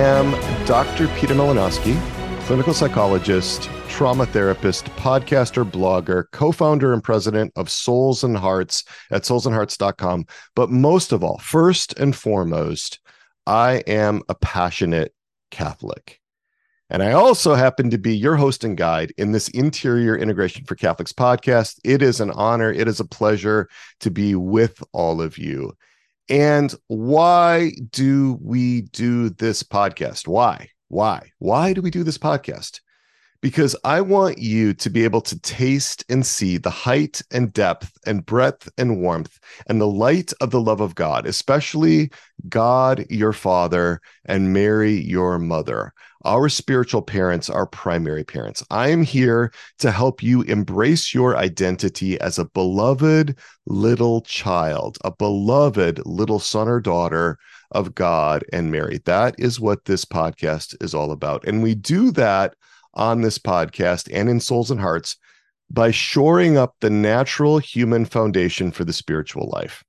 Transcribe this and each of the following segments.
am Dr. Peter Malinoski, clinical psychologist, trauma therapist, podcaster, blogger, co founder and president of Souls and Hearts at soulsandhearts.com. But most of all, first and foremost, I am a passionate Catholic. And I also happen to be your host and guide in this Interior Integration for Catholics podcast. It is an honor, it is a pleasure to be with all of you. And why do we do this podcast? Why? Why? Why do we do this podcast? Because I want you to be able to taste and see the height and depth and breadth and warmth and the light of the love of God, especially God, your Father, and Mary, your mother. Our spiritual parents are primary parents. I am here to help you embrace your identity as a beloved little child, a beloved little son or daughter of God and Mary. That is what this podcast is all about. And we do that on this podcast and in Souls and Hearts by shoring up the natural human foundation for the spiritual life.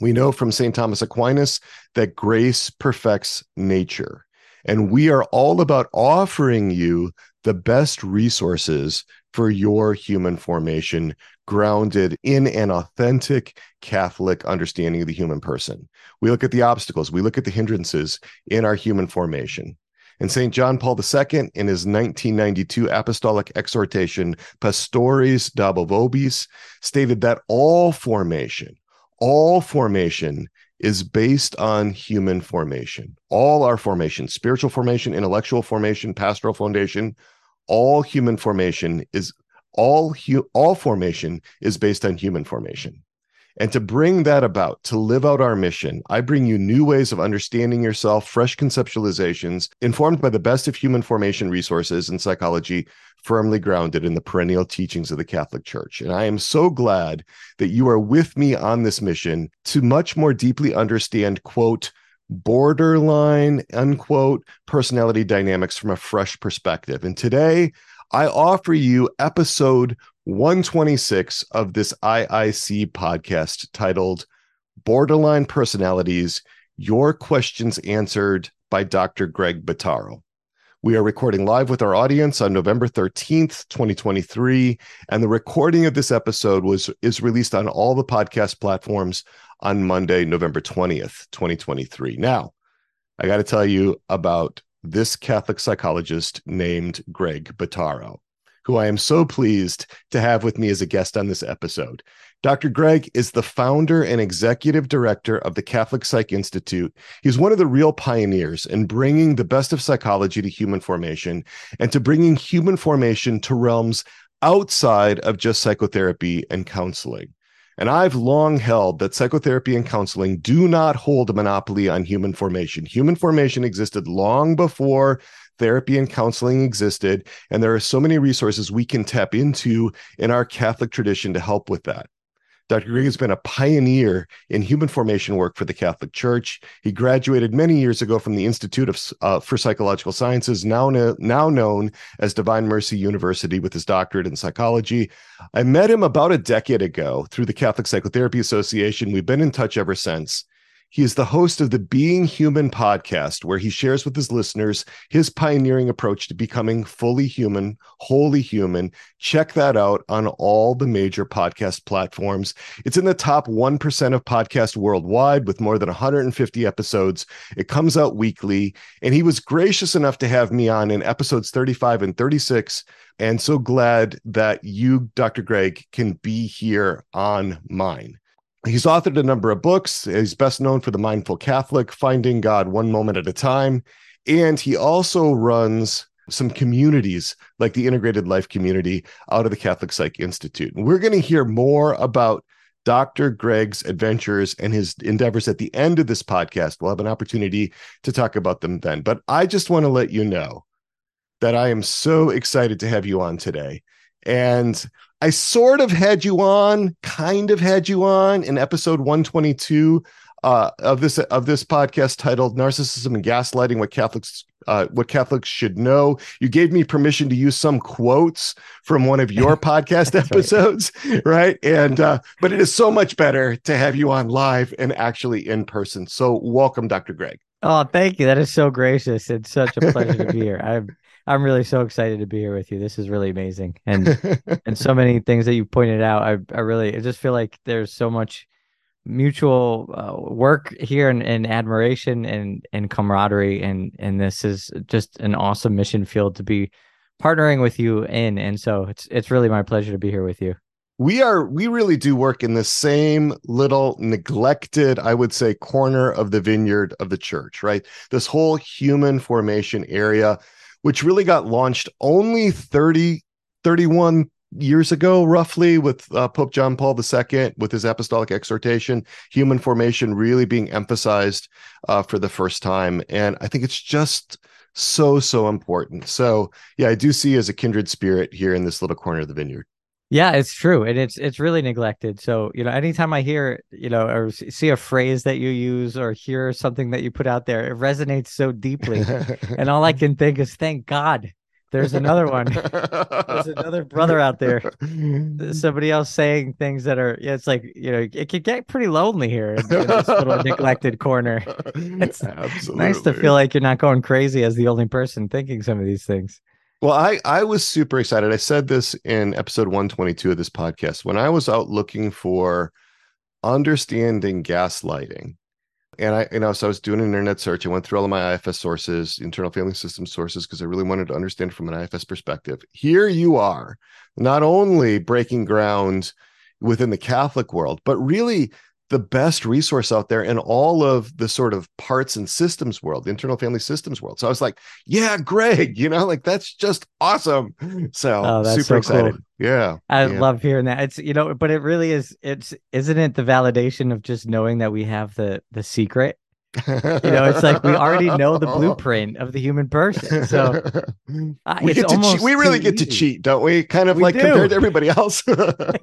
We know from St. Thomas Aquinas that grace perfects nature. And we are all about offering you the best resources for your human formation, grounded in an authentic Catholic understanding of the human person. We look at the obstacles, we look at the hindrances in our human formation. And St. John Paul II, in his 1992 apostolic exhortation, Pastores Dabo Vobis, stated that all formation, all formation is based on human formation. All our formation, spiritual formation, intellectual formation, pastoral foundation, all human formation is all hu- all formation is based on human formation. And to bring that about, to live out our mission, I bring you new ways of understanding yourself, fresh conceptualizations, informed by the best of human formation resources and psychology, firmly grounded in the perennial teachings of the Catholic Church. And I am so glad that you are with me on this mission to much more deeply understand, quote, borderline, unquote, personality dynamics from a fresh perspective. And today, I offer you episode 126 of this IIC podcast titled Borderline Personalities Your Questions Answered by Dr. Greg Bottaro. We are recording live with our audience on November 13th, 2023, and the recording of this episode was is released on all the podcast platforms on Monday, November 20th, 2023. Now, I got to tell you about this Catholic psychologist named Greg Bottaro who I am so pleased to have with me as a guest on this episode. Dr. Greg is the founder and executive director of the CatholicPsych Institute. He's one of the real pioneers in bringing the best of psychology to human formation and to bringing human formation to realms outside of just psychotherapy and counseling. And I've long held that psychotherapy and counseling do not hold a monopoly on human formation. Human formation existed long before therapy and counseling existed. And there are so many resources we can tap into in our Catholic tradition to help with that. Dr. Greg has been a pioneer in human formation work for the Catholic Church. He graduated many years ago from the Institute of, uh, for Psychological Sciences, now, now known as Divine Mercy University, with his doctorate in psychology. I met him about a decade ago through the Catholic Psychotherapy Association. We've been in touch ever since. He is the host of the Being Human podcast, where he shares with his listeners his pioneering approach to becoming fully human, wholly human. Check that out on all the major podcast platforms. It's in the top 1% of podcasts worldwide with more than 150 episodes. It comes out weekly. And he was gracious enough to have me on in episodes 35 and 36. And so glad that you, Dr. Greg, can be here on mine. He's authored a number of books. He's best known for The Mindful Catholic, Finding God One Moment at a Time. And he also runs some communities like the Integrated Life Community out of the CatholicPsych Institute. And we're going to hear more about Dr. Greg's adventures and his endeavors at the end of this podcast. We'll have an opportunity to talk about them then. But I just want to let you know that I am so excited to have you on today. And I sort of had you on, kind of had you on in episode 122 uh, of this of this podcast titled "Narcissism and Gaslighting: What Catholics uh, What Catholics Should Know." You gave me permission to use some quotes from one of your podcast episodes, right. right? And uh, but it is so much better to have you on live and actually in person. So welcome, Dr. Greg. Oh, thank you. That is so gracious. It's such a pleasure to be here. I'm I'm really so excited to be here with you. This is really amazing. And and so many things that you pointed out. I I really I just feel like there's so much mutual uh, work here and, and admiration and and camaraderie and and this is just an awesome mission field to be partnering with you in and so it's it's really my pleasure to be here with you we are we really do work in the same little neglected i would say corner of the vineyard of the church right this whole human formation area which really got launched only 30 31 years ago roughly with uh, pope john paul ii with his apostolic exhortation human formation really being emphasized uh, for the first time. And i think it's just so so important. So yeah i do see as a kindred spirit here in this little corner of the vineyard yeah, it's true, and it's it's really neglected. So you know, anytime I hear you know or see a phrase that you use or hear something that you put out there, it resonates so deeply, and all I can think is, thank God, there's another one. there's another brother out there. Somebody else saying things that are. Yeah, it's like you know, it could get pretty lonely here in, in this little neglected corner. It's Absolutely. nice to feel like you're not going crazy as the only person thinking some of these things. Well, I I was super excited. I said this in episode 122 of this podcast when I was out looking for understanding gaslighting. And I, you know, so I was doing an internet search. I went through all of my IFS sources, internal family system sources, because I really wanted to understand from an IFS perspective. Here you are, not only breaking ground within the Catholic world, but really the best resource out there in all of the sort of parts and systems world, the internal family systems world. So I was like, yeah, Greg, you know, like that's just awesome. So oh, super so excited. Cool. Yeah. I yeah. love hearing that. It's, you know, but it really is, it's, isn't it the validation of just knowing that we have the, the secret? you know, it's like we already know the blueprint of the human person. So uh, we get to cheat. We really get easy. to cheat, don't we? Kind of we like do. compared to everybody else.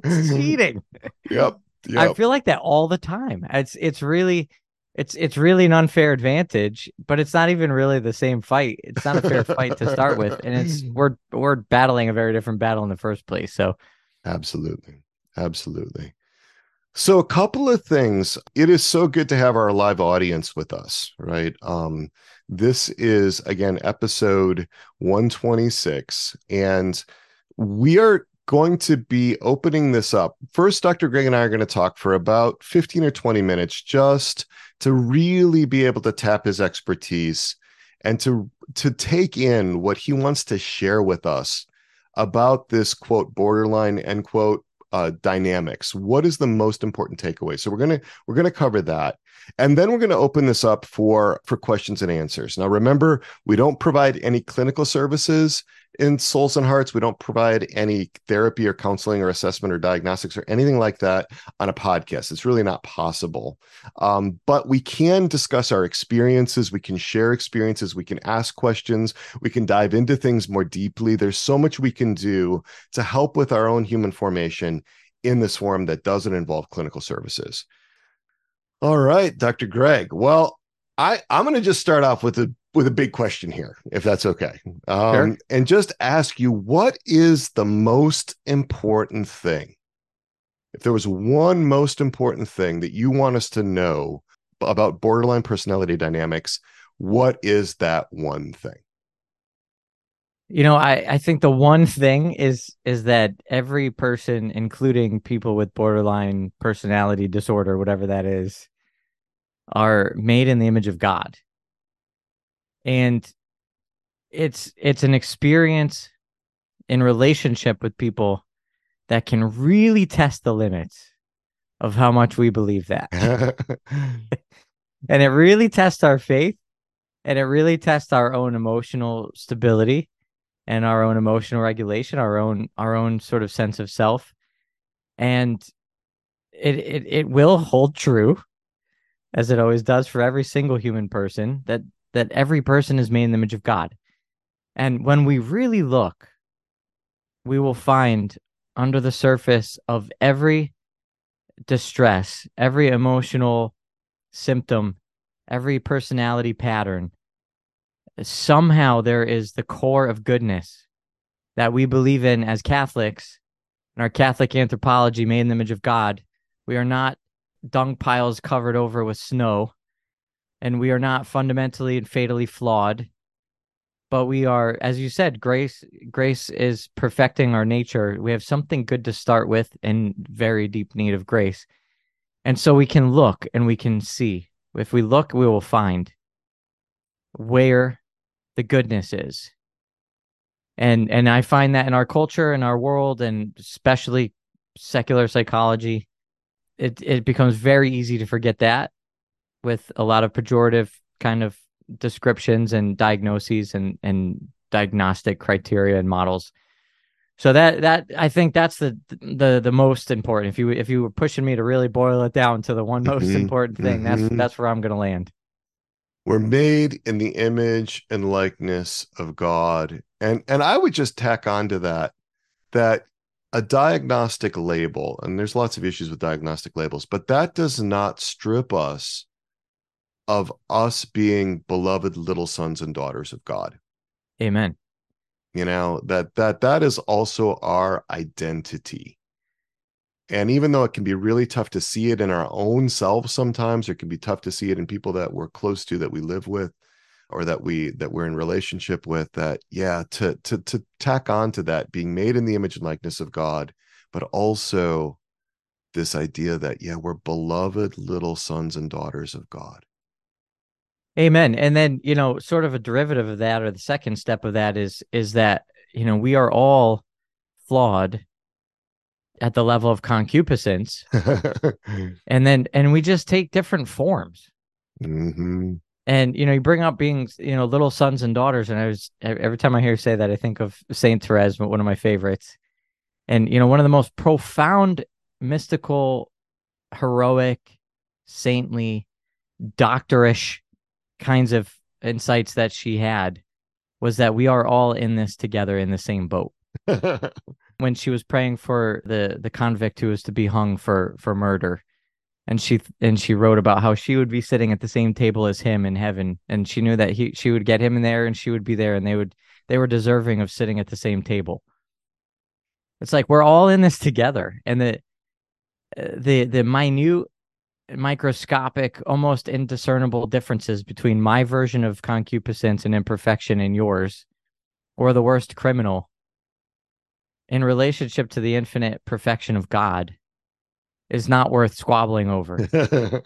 cheating. Yep. Yep. I feel like that all the time. It's it's really it's it's really an unfair advantage, but it's not even really the same fight. It's not a fair fight to start with, and it's we're we're battling a very different battle in the first place. So, absolutely, absolutely. So, a couple of things. It is so good to have our live audience with us, right? Um, this is again episode 126, and we are going to be opening this up. First, Dr. Greg and I are going to talk for about 15 or 20 minutes just to really be able to tap his expertise and to to take in what he wants to share with us about this quote borderline end quote uh, dynamics. What is the most important takeaway? So we're gonna we're gonna cover that, and then we're gonna open this up for for questions and answers. Now remember, we don't provide any clinical services in Souls and Hearts. We don't provide any therapy or counseling or assessment or diagnostics or anything like that on a podcast. It's really not possible. Um, but we can discuss our experiences. We can share experiences. We can ask questions. We can dive into things more deeply. There's so much we can do to help with our own human formation in this form that doesn't involve clinical services. All right, Dr. Greg. Well, I, I'm going to just start off with a with a big question here, if that's okay. Um, sure. And just ask you what is the most important thing? If there was one most important thing that you want us to know about borderline personality dynamics, what is that one thing? You know, I, I think the one thing is is that every person, including people with borderline personality disorder, whatever that is, are made in the image of God. And it's it's an experience in relationship with people that can really test the limits of how much we believe that. and it really tests our faith and it really tests our own emotional stability and our own emotional regulation, our own our own sort of sense of self. And it it it will hold true as it always does for every single human person that that every person is made in the image of God. And when we really look, we will find under the surface of every distress, every emotional symptom, every personality pattern, somehow there is the core of goodness that we believe in as Catholics in our Catholic anthropology made in the image of God. We are not dung piles covered over with snow and we are not fundamentally and fatally flawed but we are as you said grace grace is perfecting our nature. We have something good to start with in very deep need of grace. And so we can look and we can see. If we look we will find where the goodness is and and i find that in our culture and our world and especially secular psychology it it becomes very easy to forget that with a lot of pejorative kind of descriptions and diagnoses and and diagnostic criteria and models. So that that I think that's the the the most important. If you if you were pushing me to really boil it down to the one most mm-hmm. important thing, mm-hmm. that's that's where I'm going to land. We're made in the image and likeness of God. And and I would just tack on to that that a diagnostic label, and there's lots of issues with diagnostic labels, but that does not strip us of us being beloved little sons and daughters of God. Amen. You know, that that that is also our identity. And even though it can be really tough to see it in our own selves sometimes, or it can be tough to see it in people that we're close to that we live with or that we that we're in relationship with that yeah to to to tack on to that being made in the image and likeness of God but also this idea that yeah we're beloved little sons and daughters of God Amen. And then, you know, sort of a derivative of that or the second step of that is is that, you know, we are all flawed at the level of concupiscence. and then and we just take different forms. Mm-hmm. And you know, you bring up being, you know, little sons and daughters, and I was every time I hear you say that, I think of Saint Therese, one of my favorites. And you know, one of the most profound, mystical, heroic, saintly, doctorish kinds of insights that she had was that we are all in this together in the same boat. when she was praying for the the convict who was to be hung for for murder, and she and she wrote about how she would be sitting at the same table as him in heaven, and she knew that he she would get him in there, and she would be there, and they would they were deserving of sitting at the same table. It's like we're all in this together, and the the the minute microscopic, almost indiscernible differences between my version of concupiscence and imperfection and yours, or the worst criminal, in relationship to the infinite perfection of God, is not worth squabbling over.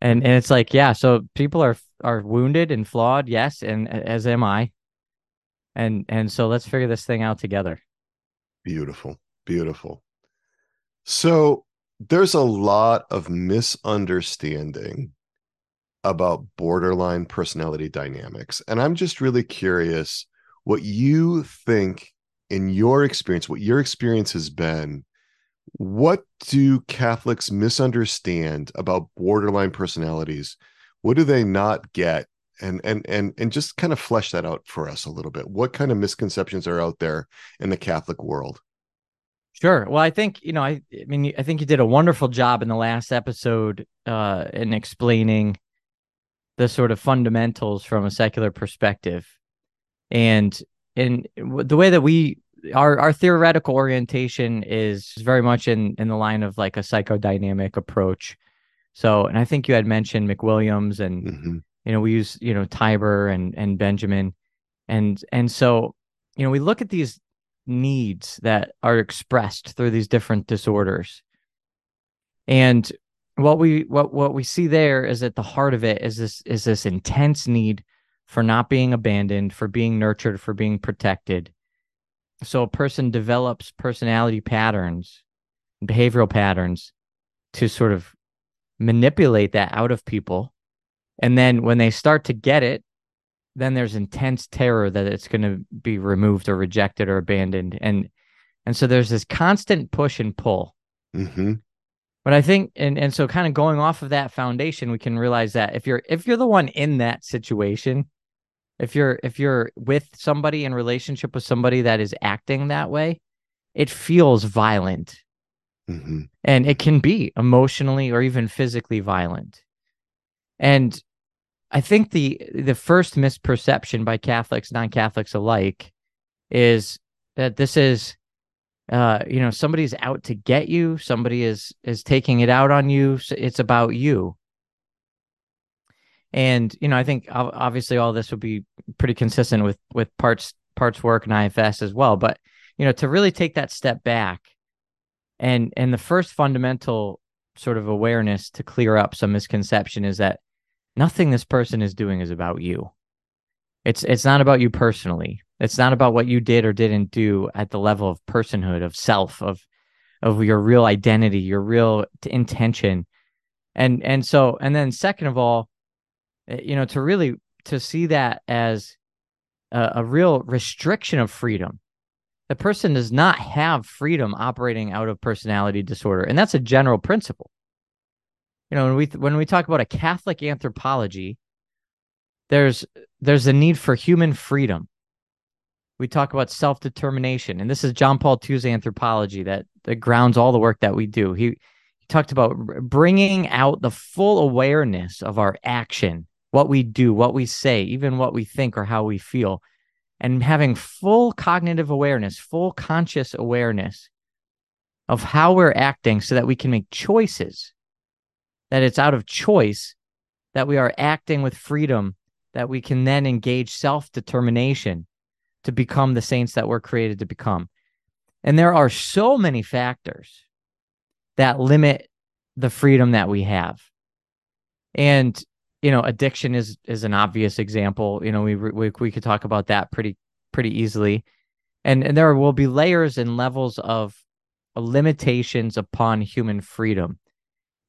and and it's like, yeah, so people are are wounded and flawed, yes, and as am I. And and so let's figure this thing out together. Beautiful. Beautiful. So there's a lot of misunderstanding about borderline personality dynamics. And I'm just really curious what you think in your experience, what your experience has been. What do Catholics misunderstand about borderline personalities? What do they not get? And and and and just kind of flesh that out for us a little bit. What kind of misconceptions are out there in the Catholic world? Sure. Well, I think you know, I, I mean, I think you did a wonderful job in the last episode uh, in explaining the sort of fundamentals from a secular perspective, and in the way that we our our theoretical orientation is very much in in the line of like a psychodynamic approach. So, and I think you had mentioned McWilliams, and mm-hmm. you know, we use you know Tybor and and Benjamin, and and so you know, we look at these needs that are expressed through these different disorders. And what we what what we see there is at the heart of it is this is this intense need for not being abandoned, for being nurtured, for being protected. So a person develops personality patterns, behavioral patterns to sort of manipulate that out of people. And then when they start to get it, then there's intense terror that it's going to be removed or rejected or abandoned and and so there's this constant push and pull mm-hmm. but i think and and so kind of going off of that foundation we can realize that if you're if you're the one in that situation if you're if you're with somebody in relationship with somebody that is acting that way it feels violent. Mm-hmm. and it can be emotionally or even physically violent. And I think the the first misperception by Catholics, non-Catholics alike, is that this is uh you know somebody's out to get you somebody is is taking it out on you it's about you and you know i think obviously all this would be pretty consistent with with parts parts work and ifs as well. But you know to really take that step back and and the first fundamental sort of awareness to clear up some misconception is that nothing this person is doing is about you. It's it's not about you personally. It's not about what you did or didn't do at the level of personhood of self of of your real identity your real intention. And and so and then second of all Eh, you know to really to see that as a, a real restriction of freedom. The person does not have freedom operating out of personality disorder and that's a general principle. You know when we when we talk about a catholic anthropology there's there's a need for human freedom. We talk about self-determination and this is john paul ii's anthropology that that grounds all the work that we do. He he talked about bringing out the full awareness of our action what we do what we say even what we think or how we feel and having full cognitive awareness, full conscious awareness of how we're acting so that we can make choices, that it's out of choice that we are acting with freedom, that we can then engage self determination to become the saints that we're created to become. And there are so many factors that limit the freedom that we have. And you know addiction is is an obvious example. You know we we we could talk about that pretty pretty easily. And and there will be layers and levels of limitations upon human freedom.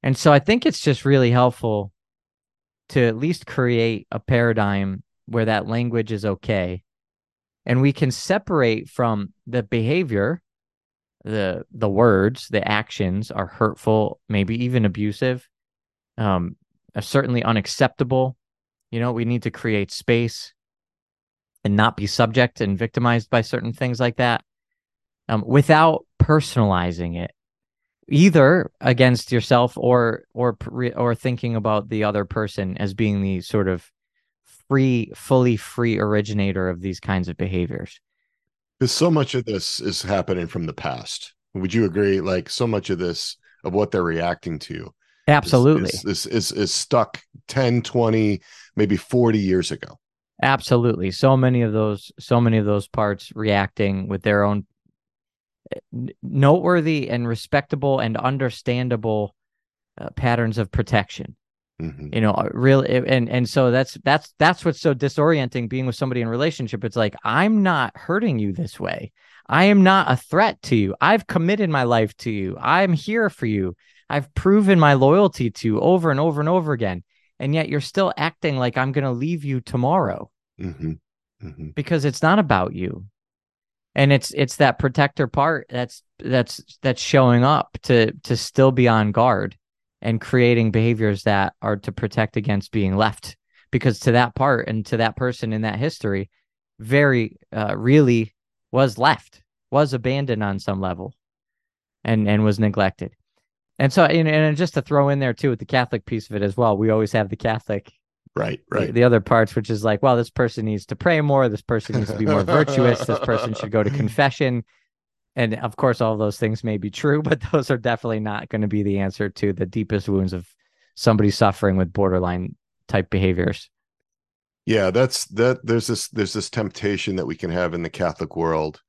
And so i think it's just really helpful to at least create a paradigm where that language is okay. And we can separate from the behavior the the words the actions are hurtful maybe even abusive. Um certainly unacceptable. You know, we need to create space and not be subject and victimized by certain things like that um, without personalizing it either against yourself or or or thinking about the other person as being the sort of free fully free originator of these kinds of behaviors. Because so much of this is happening from the past. Would you agree? Like so much of this of what they're reacting to Absolutely. Is, is, is, is stuck 10, 20, maybe 40 years ago. Absolutely. So many of those, so many of those parts reacting with their own eh, noteworthy and respectable and understandable uh, patterns of protection. Mm-hmm. You know, really, and and so that's that's that's what's so disorienting being with somebody in relationship. It's like I'm not hurting you this way. I am not a threat to you. I've committed my life to you. I'm here for you. I've proven my loyalty to you over and over and over again. And yet you're still acting like I'm going to leave you tomorrow mm-hmm. Mm-hmm. because it's not about you. And it's it's that protector part that's that's that's showing up to to still be on guard and creating behaviors that are to protect against being left because to that part and to that person in that history very uh, really was left was abandoned on some level and and was neglected. And so, and, and just to throw in there too with the Catholic piece of it as well, we always have the Catholic, right, right, the, the other parts, which is like, well, this person needs to pray more, this person needs to be more virtuous, this person should go to confession, and of course, all those things may be true, but those are definitely not going to be the answer to the deepest wounds of somebody suffering with borderline type behaviors. Yeah, that's that. There's this there's this temptation that we can have in the Catholic world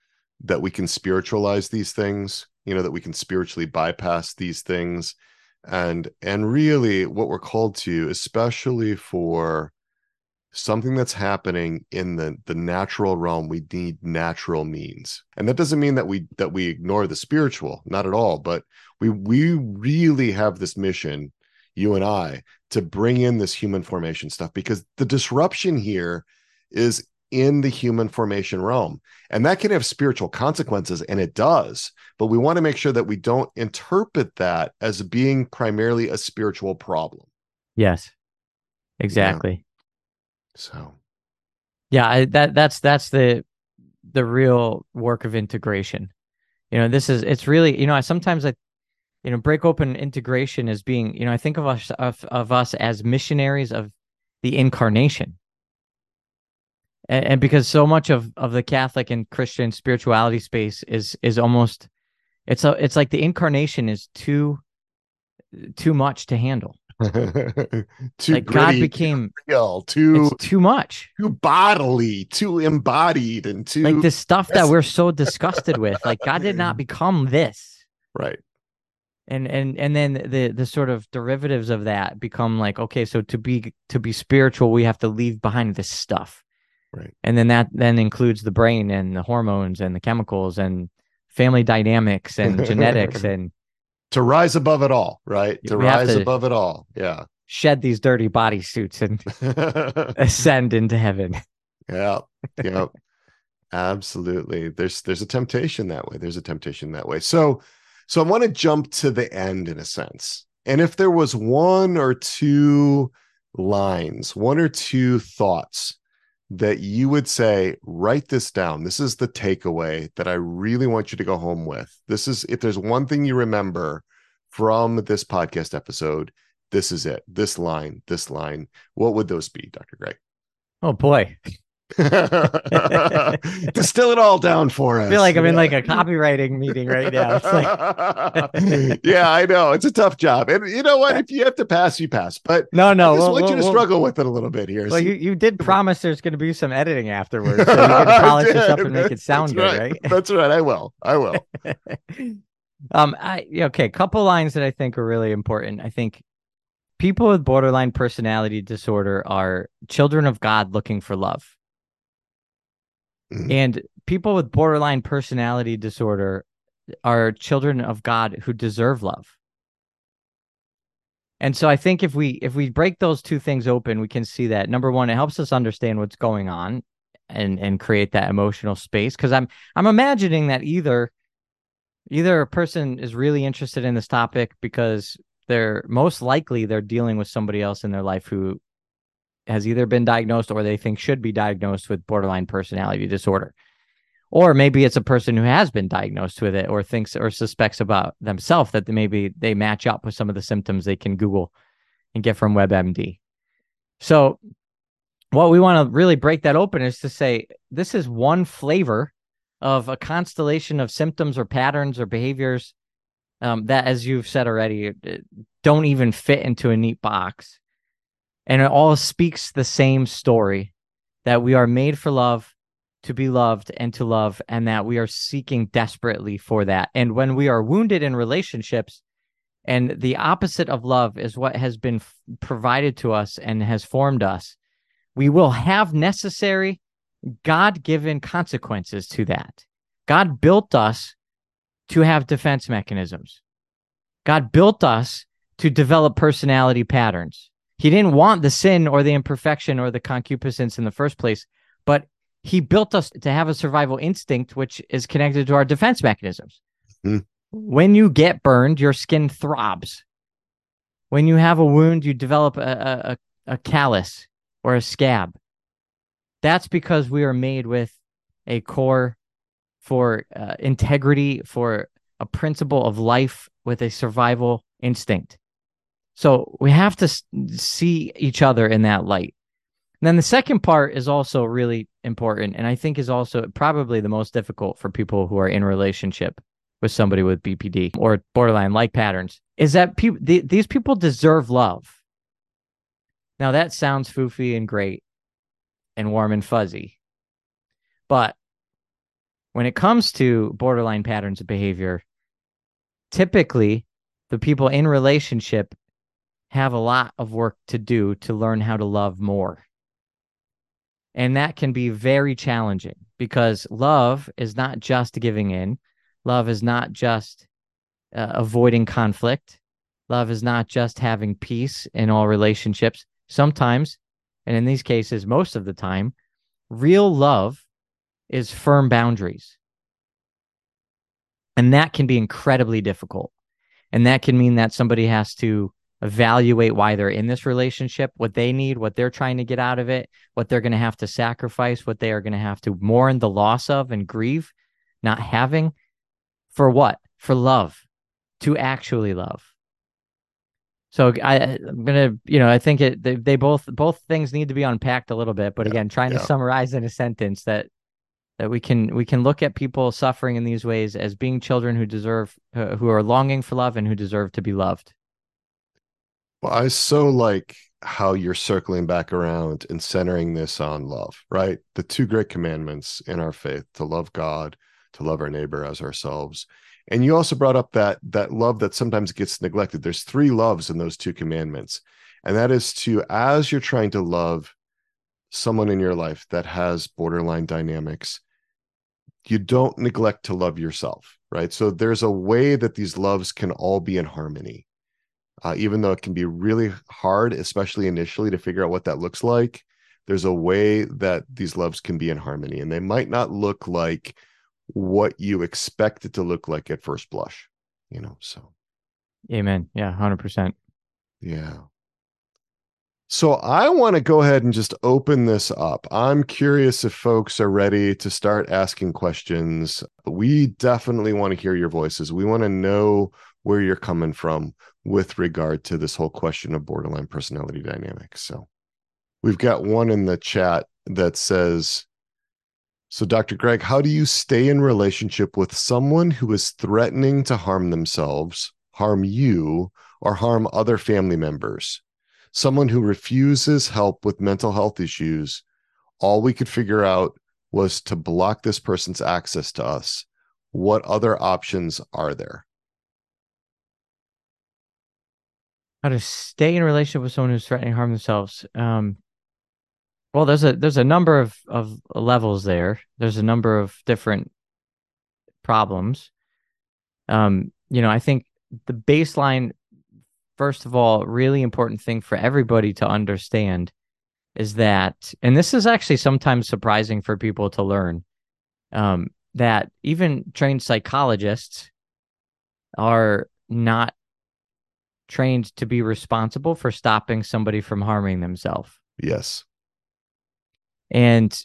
that we can spiritualize these things you know that we can spiritually bypass these things and and really what we're called to especially for something that's happening in the the natural realm we need natural means and that doesn't mean that we that we ignore the spiritual not at all but we we really have this mission you and i to bring in this human formation stuff because the disruption here is in the human formation realm. And that can have spiritual consequences, and it does. But we want to make sure that we don't interpret that as being primarily a spiritual problem. Yes, exactly. Yeah. So, yeah, I, that that's that's the the real work of integration. You know, this is it's really you know I sometimes I you know break open integration as being you know I think of us of, of us as missionaries of the incarnation and, and because so much of of the Catholic and Christian spirituality space is is almost it's a it's like the incarnation is too too much to handle. too like God became too real, too it's too much. too bodily, too embodied, and too Like the stuff that we're so disgusted with. Like God did not become this. right. And and and then the the sort of derivatives of that become like okay so to be to be spiritual we have to leave behind this stuff Right. and then that then includes the brain and the hormones and the chemicals and family dynamics and genetics and To rise above it all, right? To rise to- above it all. Yeah. shed these dirty body suits and ascend into heaven yeah. Yeah. Absolutely. There's there's a temptation that way. There's a temptation that way. So so I want to jump to the end in a sense. And if there was one or two lines, one or two thoughts that you would say, write this down. This is the takeaway that I really want you to go home with. This is if there's one thing you remember from this podcast episode, this is it. This line, this line. What would those be, Dr. Greg? oh boy Distill it all down for us. i feel like i'm in like a copywriting meeting right now it's like yeah, I know. It's a tough job. And you know what? If you have to pass, you pass. But no no I just we'll- want you to we'll- struggle with it a little bit here. well See- you, you did promise there's going to be some editing afterwards so you can polish this up and make it That's good right That's right. I will. I will. um i okay couple lines that i think are really important i think people with borderline personality disorder are children of god looking for love Mhm. and people with borderline personality disorder are children of god who deserve love and so i think if we if we break those two things open we can see that number one it helps us understand what's going on and and create that emotional space because i'm i'm imagining that either either a person is really interested in this topic because they're most likely they're dealing with somebody else in their life who has either been diagnosed or they think should be diagnosed with borderline personality disorder or maybe it's a person who has been diagnosed with it or thinks or suspects about themselves that maybe they match up with some of the symptoms they can google and get from webmd so what we want to really break that open is to say this is one flavor of a constellation of symptoms or patterns or behaviors um, that, as you've said already, don't even fit into a neat box. And it all speaks the same story that we are made for love, to be loved, and to love, and that we are seeking desperately for that. And when we are wounded in relationships, and the opposite of love is what has been f- provided to us and has formed us, we will have necessary God given consequences to that. God built us to have defense mechanisms. God built us to develop personality patterns. He didn't want the sin or the imperfection or the concupiscence in the first place, but He built us to have a survival instinct, which is connected to our defense mechanisms. Hmm. When you get burned, your skin throbs. When you have a wound, you develop a, a, a a callus or a scab. That's because we are made with a core for uh, integrity, for a principle of life with a survival instinct. So we have to see each other in that light. And then the second part is also really important, and I think is also probably the most difficult for people who are in relationship with somebody with BPD or borderline like patterns, is that people th- these people deserve love. Now that sounds foofy and great and warm and fuzzy, but when it comes to borderline patterns of behavior, typically the people in relationship have a lot of work to do to learn how to love more. And that can be very challenging because love is not just giving in. Love is not just uh, avoiding conflict. Love is not just having peace in all relationships. Sometimes, and in these cases, most of the time, real love is firm boundaries. And that can be incredibly difficult. And that can mean that somebody has to evaluate why they're in this relationship, what they need, what they're trying to get out of it, what they're going to have to sacrifice, what they are going to have to mourn the loss of and grieve not having. For what? For love, to actually love. So I, I'm gonna, you know, I think it. They, they both both things need to be unpacked a little bit. But Yeah, again, trying yeah. to summarize in a sentence that that we can we can look at people suffering in these ways as being children who deserve uh, who are longing for love and who deserve to be loved. Well, I so like how you're circling back around and centering this on love, right? The two great commandments in our faith to love God, to love our neighbor as ourselves. And you also brought up that that love that sometimes gets neglected. There's three loves in those two commandments. And that is to as you're trying to love someone in your life that has borderline dynamics, you don't neglect to love yourself, right? So there's a way that these loves can all be in harmony uh, even though it can be really hard, especially initially, to figure out what that looks like. There's a way that these loves can be in harmony, and they might not look like what you expect it to look like at first blush, you know. So, amen. Yeah, 100%. Yeah. So I want to go ahead and just open this up. I'm curious if folks are ready to start asking questions. We definitely want to hear your voices. We want to know where you're coming from with regard to this whole question of borderline personality dynamics. So we've got one in the chat that says, so, Dr. Greg, how do you stay in relationship with someone who is threatening to harm themselves, harm you, or harm other family members? Someone who refuses help with mental health issues. All we could figure out was to block this person's access to us. What other options are there? How to stay in a relationship with someone who's threatening harm themselves. Um, well, there's a there's a number of of levels there. There's a number of different problems. Um, you know, I think the baseline, first of all, really important thing for everybody to understand is that, and this is actually sometimes surprising for people to learn, um, that even trained psychologists are not trained to be responsible for stopping somebody from harming themselves. Yes. And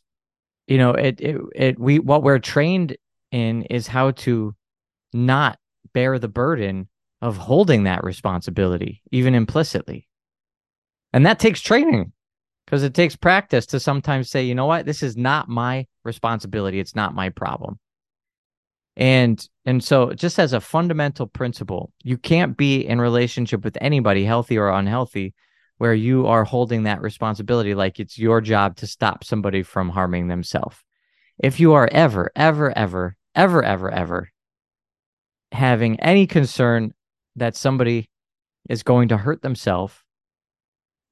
you know, it it it we what we're trained in is how to not bear the burden of holding that responsibility even implicitly. And that takes training because it takes practice to sometimes say, you know what, this is not my responsibility, it's not my problem. And and so just as a fundamental principle, you can't be in relationship with anybody, healthy or unhealthy, where you are holding that responsibility like it's your job to stop somebody from harming themselves. If you are ever, ever, ever, ever, ever, ever having any concern that somebody is going to hurt themselves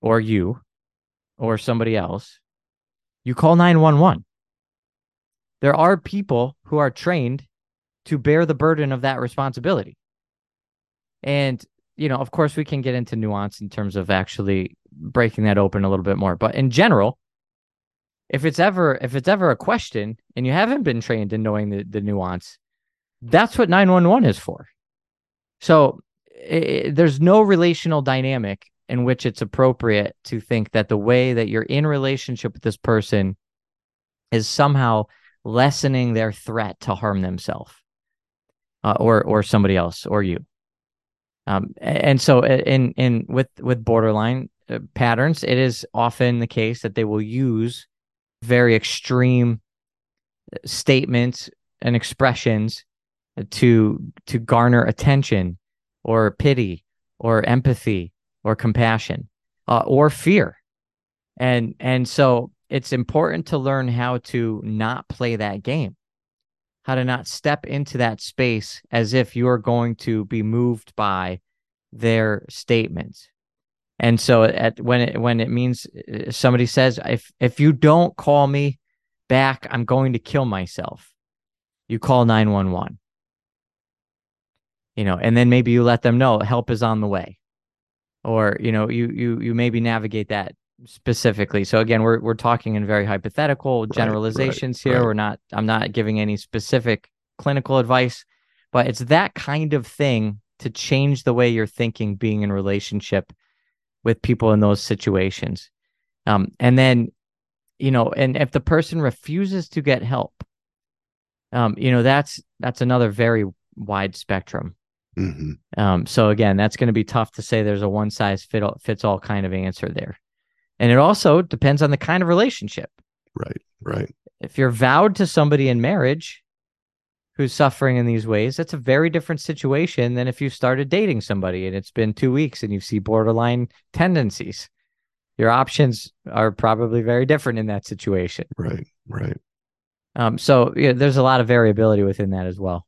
or you or somebody else, you call 911. There are people who are trained to bear the burden of that responsibility. And, you know, of course, we can get into nuance in terms of actually breaking that open a little bit more. But in general, if it's ever if it's ever a question and you haven't been trained in knowing the, the nuance, that's what 911 is for. So it, there's no relational dynamic in which it's appropriate to think that the way that you're in relationship with this person is somehow lessening their threat to harm themselves uh, or or somebody else or you. Um, and so in in with with borderline uh, patterns, it is often the case that they will use very extreme uh, statements and expressions to to garner attention or pity or empathy or compassion uh, or fear and and so it's important to learn how to not play that game how to not step into that space as if you're going to be moved by their statements. And so at when it when it means uh, somebody says if if you don't call me back, I'm going to kill myself. You call 911. You know, and then maybe you let them know help is on the way. Or, you know, you you you maybe navigate that specifically. So again, we're we're talking in very hypothetical generalizations right, right, here. Right. We're not I'm not giving any specific clinical advice, but it's that kind of thing to change the way you're thinking being in relationship with people in those situations. Um, and then, you know, and if the person refuses to get help, um, you know, that's that's another very wide spectrum. Mm-hmm. Um, so again, that's going to be tough to say there's a one size fit all, fits all kind of answer there. And it also depends on the kind of relationship. Right, right. If you're vowed to somebody in marriage who's suffering in these ways, that's a very different situation than if you started dating somebody and it's been two weeks and you see borderline tendencies. Your options are probably very different in that situation. Right, right. Um, so yeah, there's a lot of variability within that as well.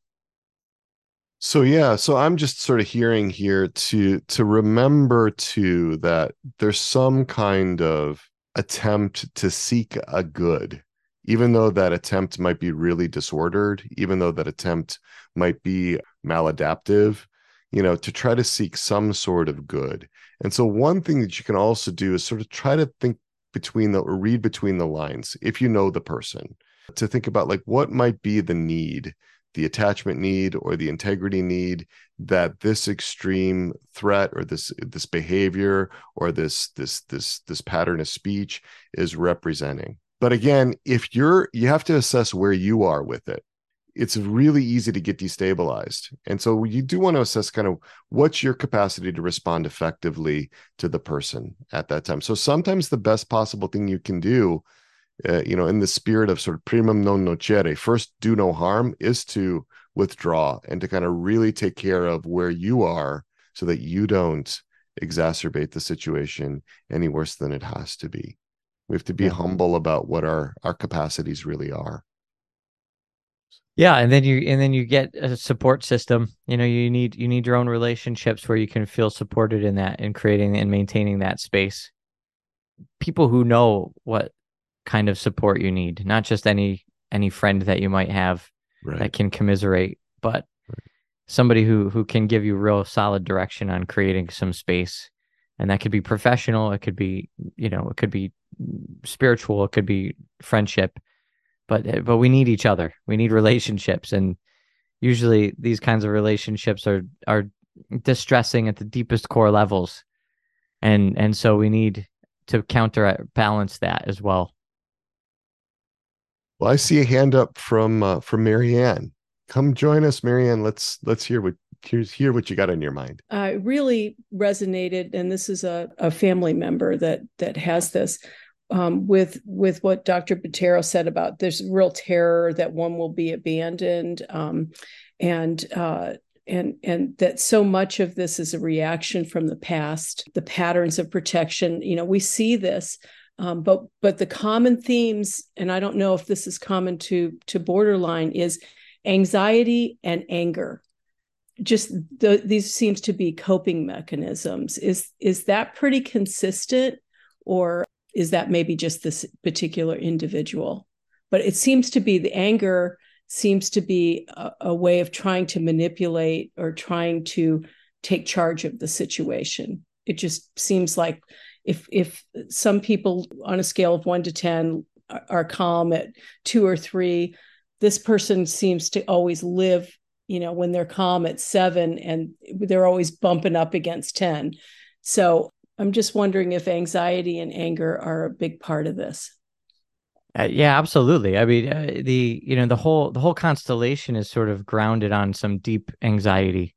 So yeah, so I'm just sort of hearing here to to remember too that there's some kind of attempt to seek a good even though that attempt might be really disordered, even though that attempt might be maladaptive, you know, to try to seek some sort of good. And so, one thing that you can also do is sort of try to think between the or read between the lines if you know the person to think about like what might be the need the attachment need or the integrity need that this extreme threat or this this behavior or this this this this pattern of speech is representing but again, if you're, you have to assess where you are with it. It's really easy to get destabilized. And so you do want to assess kind of what's your capacity to respond effectively to the person at that time. So sometimes the best possible thing you can do, uh, you know, in the spirit of sort of primum non nocere, first do no harm, is to withdraw and to kind of really take care of where you are so that you don't exacerbate the situation any worse than it has to be. We have to be yeah. humble about what our our capacities really are. Yeah, and then you and then you get a support system. You know, you need you need your own relationships where you can feel supported in that and creating and maintaining that space. People who know what kind of support you need, not just any any friend that you might have right. that can commiserate, but right. somebody who who can give you real solid direction on creating some space. And that could be professional, it could be, you know, it could be spiritual, it could be friendship, but but we need each other. We need relationships, and usually these kinds of relationships are are distressing at the deepest core levels, and and so we need to counterbalance that as well. Well, I see a hand up from uh, from Marianne. Come join us, Marianne. Let's let's hear what here's hear what you got on your mind. I really resonated, and this is a, a family member that that has this um, with with what Dr. Bottaro said about there's real terror that one will be abandoned, um, and uh, and and that so much of this is a reaction from the past, the patterns of protection. You know, we see this, um, but but the common themes, and I don't know if this is common to to borderline, is anxiety and anger. Just the, these seems to be coping mechanisms. Is is that pretty consistent or is that maybe just this particular individual? But it seems to be the anger seems to be a, a, way of trying to manipulate or trying to take charge of the situation. It just seems like if if some people on a scale of 1 to 10 are, calm at 2 or 3 this person seems to always live you know when they're calm at 7 and they're always bumping up against 10 so I'm just wondering if anxiety and anger are a big part of this. Uh, yeah, absolutely. I mean, uh, the you know the whole the whole constellation is sort of grounded on some deep anxiety.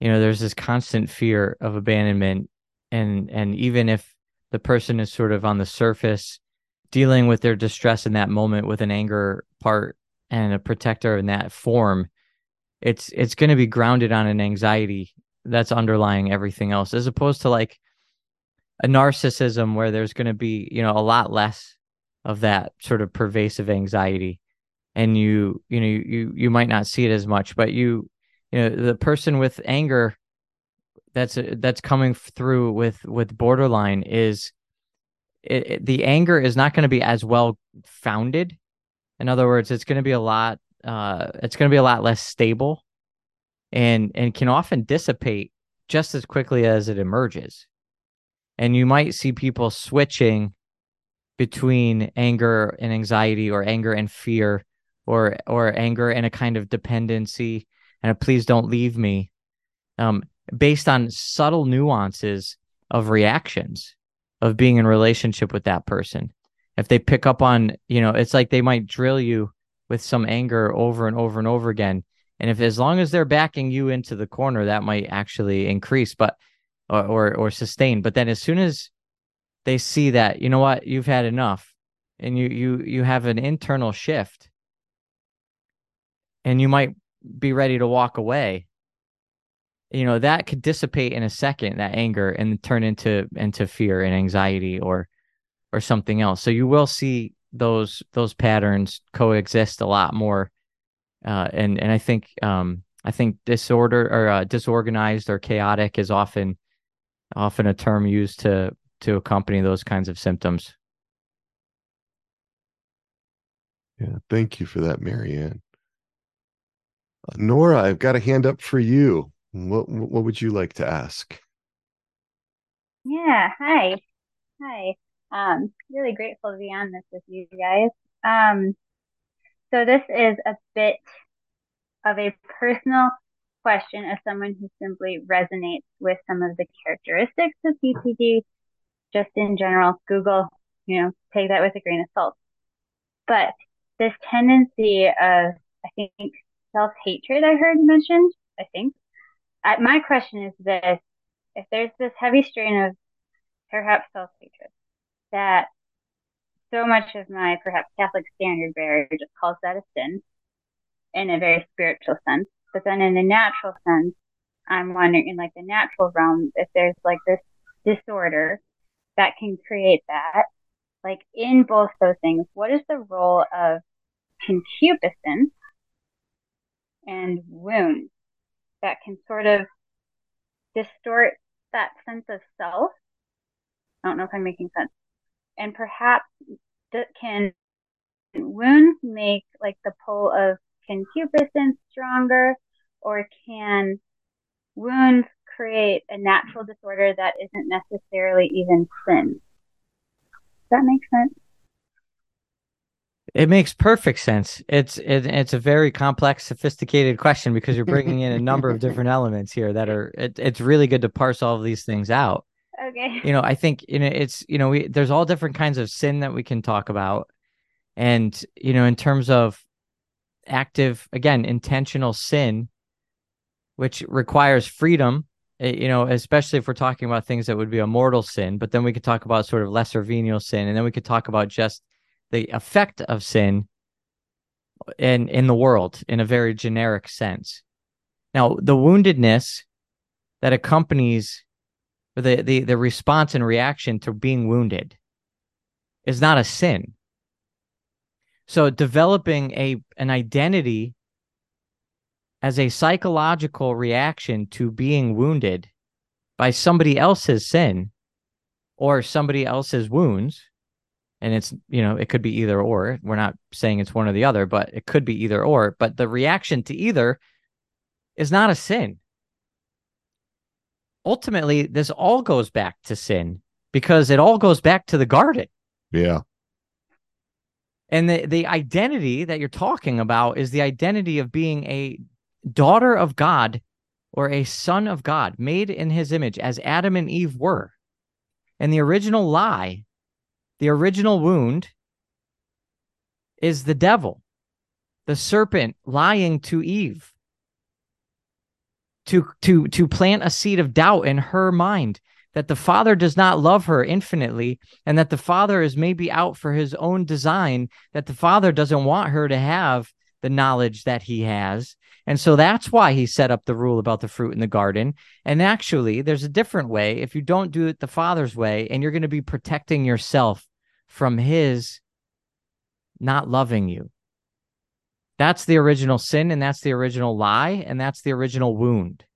You know, there's this constant fear of abandonment, and and even if the person is sort of on the surface dealing with their distress in that moment with an anger part and a protector in that form, it's it's going to be grounded on an anxiety that's underlying everything else, as opposed to like a narcissism where there's going to be you know a lot less of that sort of pervasive anxiety. And you you know you you might not see it as much but you you know the person with anger that's that's coming through with with borderline is it, it, the anger is not going to be as well founded. In other words it's going to be a lot uh it's going to be a lot less stable and and can often dissipate just as quickly as it emerges. And you might see people switching between anger and anxiety or anger and fear or or anger and a kind of dependency and a please don't leave me um, based on subtle nuances of reactions of being in relationship with that person. If they pick up on you know it's like they might drill you with some anger over and over and over again. And if as long as they're backing you into the corner that might actually increase but or, or or sustain. But then as soon as they see that, you know what, you've had enough, and you you you have an internal shift, and you might be ready to walk away you know that could dissipate in a second that anger and turn into into fear and anxiety or or something else. So you will see those those patterns coexist a lot more uh, and and i think um i think disorder or uh, disorganized or chaotic is often often a term used to to accompany those kinds of symptoms. Yeah thank you for that marianne uh, nora i've got a hand up for you what what would you like to ask? Yeah, hi. Hi. Um, really grateful to be on this with you guys. Um, so this is a bit of a personal question as someone who simply resonates with some of the characteristics of BPD, just in general. Google, you know, take that with a grain of salt. But this tendency of, I think, self hatred, I heard mentioned, I think, I, my question is this: if there's this heavy strain of perhaps self-hatred that so much of my perhaps Catholic standard bearer just calls that a sin in a very spiritual sense, but then in a natural sense, I'm wondering in like the natural realm if there's like this disorder that can create that. Like in both those things, what is the role of concupiscence and wound that can sort of distort that sense of self. I don't know if I'm making sense. And perhaps that can wounds make like the pull of concupiscence stronger, or can wounds create a natural disorder that isn't necessarily even sin? Does that make sense? It makes perfect sense. It's it, it's a very complex, sophisticated question because you're bringing in a number of different elements here that are. It, it's really good to parse all of these things out. Okay. You know, I think you know it's you know we there's all different kinds of sin that we can talk about, and you know in terms of active again intentional sin, which requires freedom. Eh, you know, especially if we're talking about things that would be a mortal sin, but then we could talk about sort of lesser venial sin, and then we could talk about just the effect of sin in in the world in a very generic sense. Now, the woundedness that accompanies the the the response and reaction to being wounded is not a sin. So developing a an identity as a psychological reaction to being wounded by somebody else's sin or somebody else's wounds and it's you know it could be either or. We're not saying it's one or the other but it could be either or. But the reaction to either is not a sin. Ultimately this all goes back to sin because it all goes back to the garden. Yeah. And the the identity that you're talking about is the identity of being a daughter of God or a son of God made in his image as Adam and Eve were. And the original lie the original wound is the devil, the serpent lying to Eve to to to plant a seed of doubt in her mind that the father does not love her infinitely and that the father is maybe out for his own design that the father doesn't want her to have the knowledge that he has. And so that's why he set up the rule about the fruit in the garden. And actually there's a different way. If you don't do it the father's way and you're going to be protecting yourself from his not loving you. That's the original sin, and that's the original lie, and that's the original wound.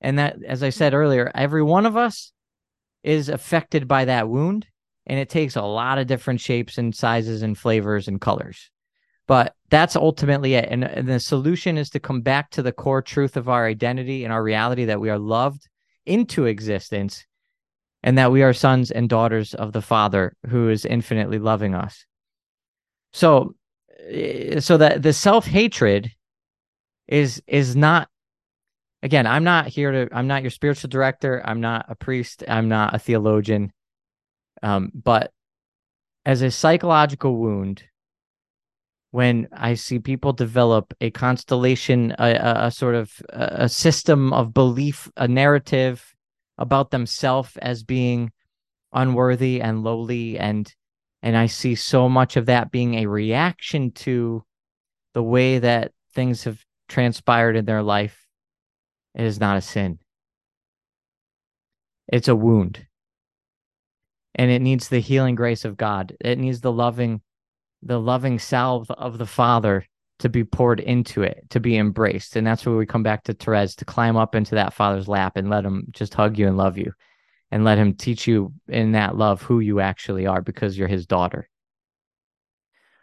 And that, as I said earlier, every one of us is affected by that wound, and it takes a lot of different shapes and sizes and flavors and colors. But that's ultimately it. And, and the solution is to come back to the core truth of our identity and our reality that we are loved into existence and that we are sons and daughters of the Father who is infinitely loving us. So, eh, so that the self hatred is is not. Again, I'm not here to. I'm not your spiritual director. I'm not a priest. I'm not a theologian. Um, but as a psychological wound, when I see people develop a constellation, a, a, a sort of a system of belief, a narrative, about themselves as being unworthy and lowly and and I see so much of that being a reaction to the way that things have transpired in their life, it is not a sin. It's a wound. And it needs the healing grace of God. It needs the loving, the loving salve of the Father to be poured into it, to be embraced. And that's where we come back to Therese to climb up into that father's lap and let him just hug you and love you and let him teach you in that love who you actually are because you're his daughter.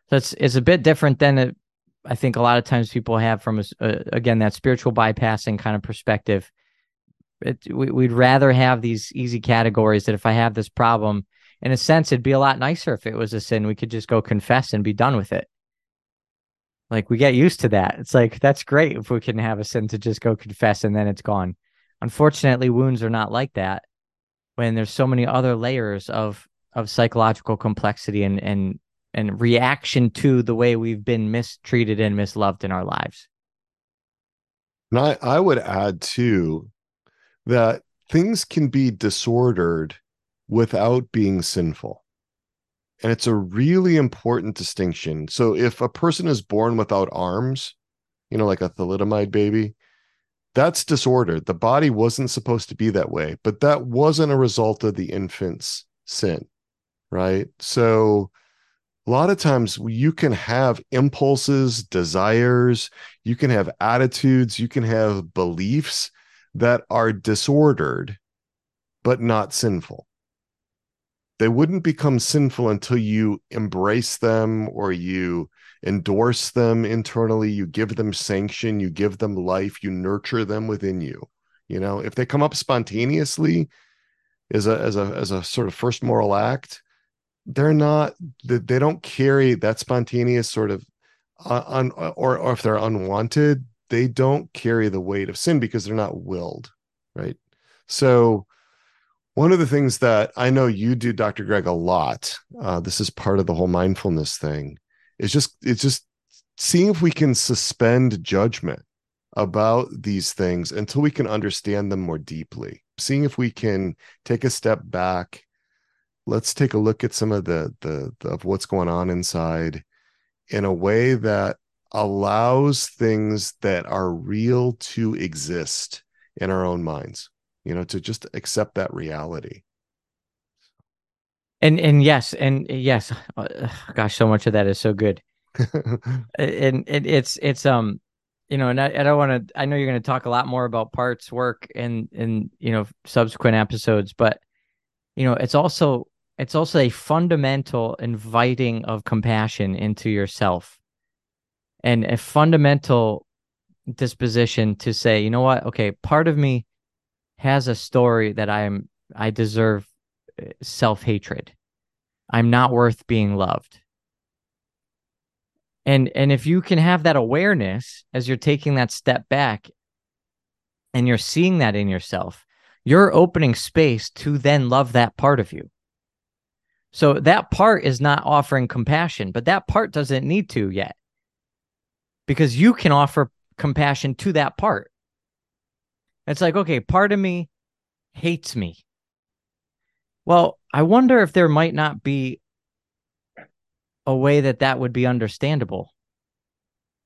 So it's, a bit different than it, I think a lot of times people have from, a, again, that spiritual bypassing kind of perspective. It, we, we'd rather have these easy categories that if I have this problem, in a sense, it'd be a lot nicer if it was a sin. We could just go confess and be done with it. Like we get used to that. It's like that's great if we can have a sin to just go confess and then it's gone. Unfortunately, wounds are not like that when there's so many other layers of of psychological complexity and and and reaction to the way we've been mistreated and misloved in our lives. And I, I would add too that things can be disordered without being sinful. And it's a really important distinction. So if a person is born without arms, you know, like a thalidomide baby, that's disordered. The body wasn't supposed to be that way, but that wasn't a result of the infant's sin, right? So a lot of times you can have impulses, desires, you can have attitudes, you can have beliefs that are disordered, but not sinful they wouldn't become sinful until you embrace them or you endorse them internally you give them sanction you give them life you nurture them within you you know? If they come up spontaneously as a as a as a sort of first moral act they're not they don't carry that spontaneous sort of uh, un, or or if they're unwanted they don't carry the weight of sin because they're not willed right? So one of the things that I know you do, Dr. Greg, a lot, uh, this is part of the whole mindfulness thing, is just it's just seeing if we can suspend judgment about these things until we can understand them more deeply. Seeing if we can take a step back. Let's take a look at some of the, the, the of what's going on inside in a way that allows things that are real to exist in our own minds you know to just accept that reality. And and yes and yes uh, gosh so much of that is so good. And it, it's it's um you know and i, I don't want to i know you're going to talk a lot more about parts work and and you know subsequent episodes but you know it's also it's also a fundamental inviting of compassion into yourself. And a fundamental disposition to say you know what? Okay part of me has a story that I am I deserve uh, self-hatred. I'm not worth being loved. And and if you can have that awareness as you're taking that step back and you're seeing that in yourself, you're opening space to then love that part of you. So that part is not offering compassion, but that part doesn't need to yet. Because you can offer compassion to that part. It's like, okay, part of me hates me. Well, I wonder if there might not be a way that that would be understandable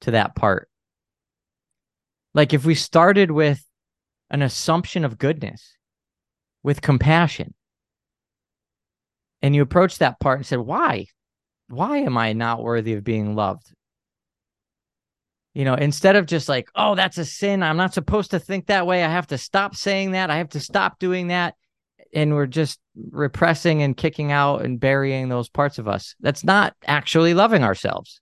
to that part. Like if we started with an assumption of goodness, with compassion, and you approach that part and said, Why? Why am I not worthy of being loved? You know instead of just like oh that's a sin. I'm not supposed to think that way. I have to stop saying that. I have to stop doing that. And we're just repressing and kicking out and burying those parts of us that's not actually loving ourselves.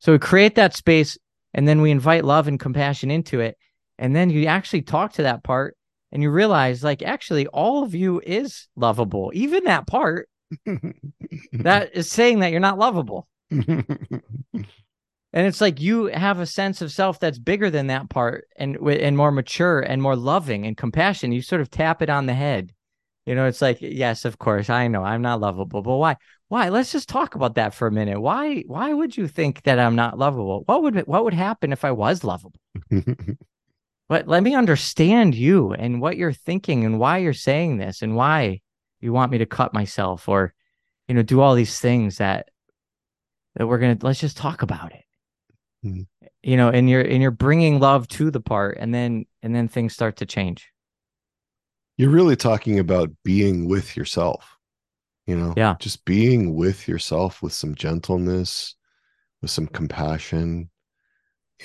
So we create that space and then we invite love and compassion into it. And then you actually talk to that part and you realize like actually all of you is lovable even that part. That is saying that you're not lovable and it's like you have a sense of self that's bigger than that part and and more mature and more loving and compassion. You sort of tap it on the head. You know it's like yes of course i know i'm not lovable but why why? Let's just talk about that for a minute. Why why would you think that i'm not lovable? What would what would happen if i was lovable? But let me understand you and what you're thinking and why you're saying this and why you want me to cut myself or you know do all these things that that we're gonna let's just talk about it Mhm. You know, and you're and you're bringing love to the part, and then and then things start to change. You're really talking about being with yourself. You know, Yeah. just being with yourself with some gentleness, with some compassion.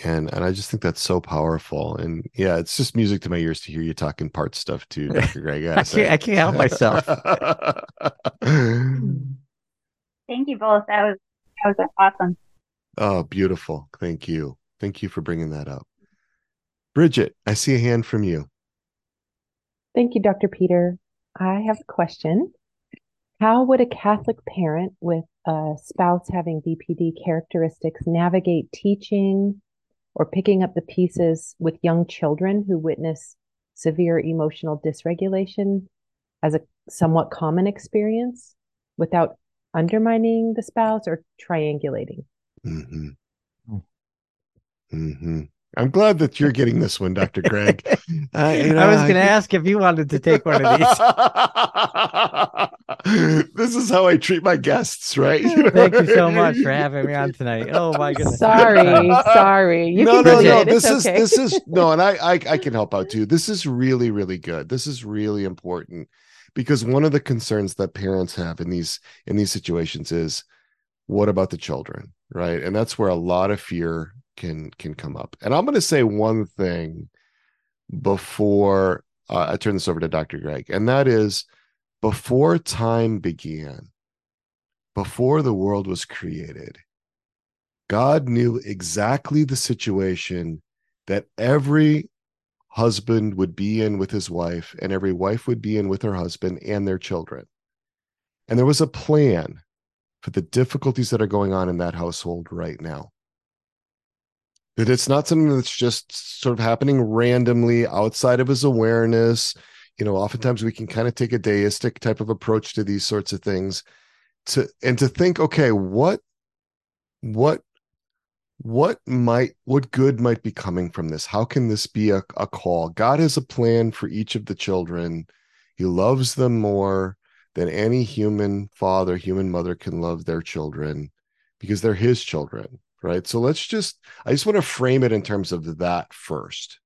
And and I just think that's so powerful. And yeah, it's just music to my ears to hear you talking part stuff too, Dr. Greg. I can't I can't help myself. Thank you both. That was that was awesome. Oh, beautiful. Thank you. Thank you for bringing that up. Bridget, I see a hand from you. Thank you, Dr. Peter. I have a question. How would a Catholic parent with a spouse having BPD characteristics navigate teaching or picking up the pieces with young children who witness severe emotional dysregulation as a somewhat common experience without undermining the spouse or triangulating? Hmm Hmm. hmm I'm glad that you're getting this one, Dr. Greg. Uh, you I was going to ask if you wanted to take one of these. this is how I treat my guests, right? You know? Thank you so much for having me on tonight. Oh my goodness. Sorry, sorry. You no, can no, no. it. This It's is okay. this is no, and I, I I can help out too. This is really really good. This is really important because one of the concerns that parents have in these in these situations is what about the children, right? And that's where a lot of fear can can come up. And I'm going to say one thing before uh, I turn this over to Dr. Greg, and that is before time began, before the world was created, God knew exactly the situation that every husband would be in with his wife, and every wife would be in with her husband and their children. And there was a plan for the difficulties that are going on in that household right now. That it's not something that's just sort of happening randomly outside of his awareness. You know, oftentimes we can kind of take a deistic type of approach to these sorts of things to and to think, okay, what what what might what good might be coming from this how can this be a, a call god has a plan for each of the children he loves them more than any human father human mother can love their children because they're his children right? So let's just i just want to frame it in terms of that first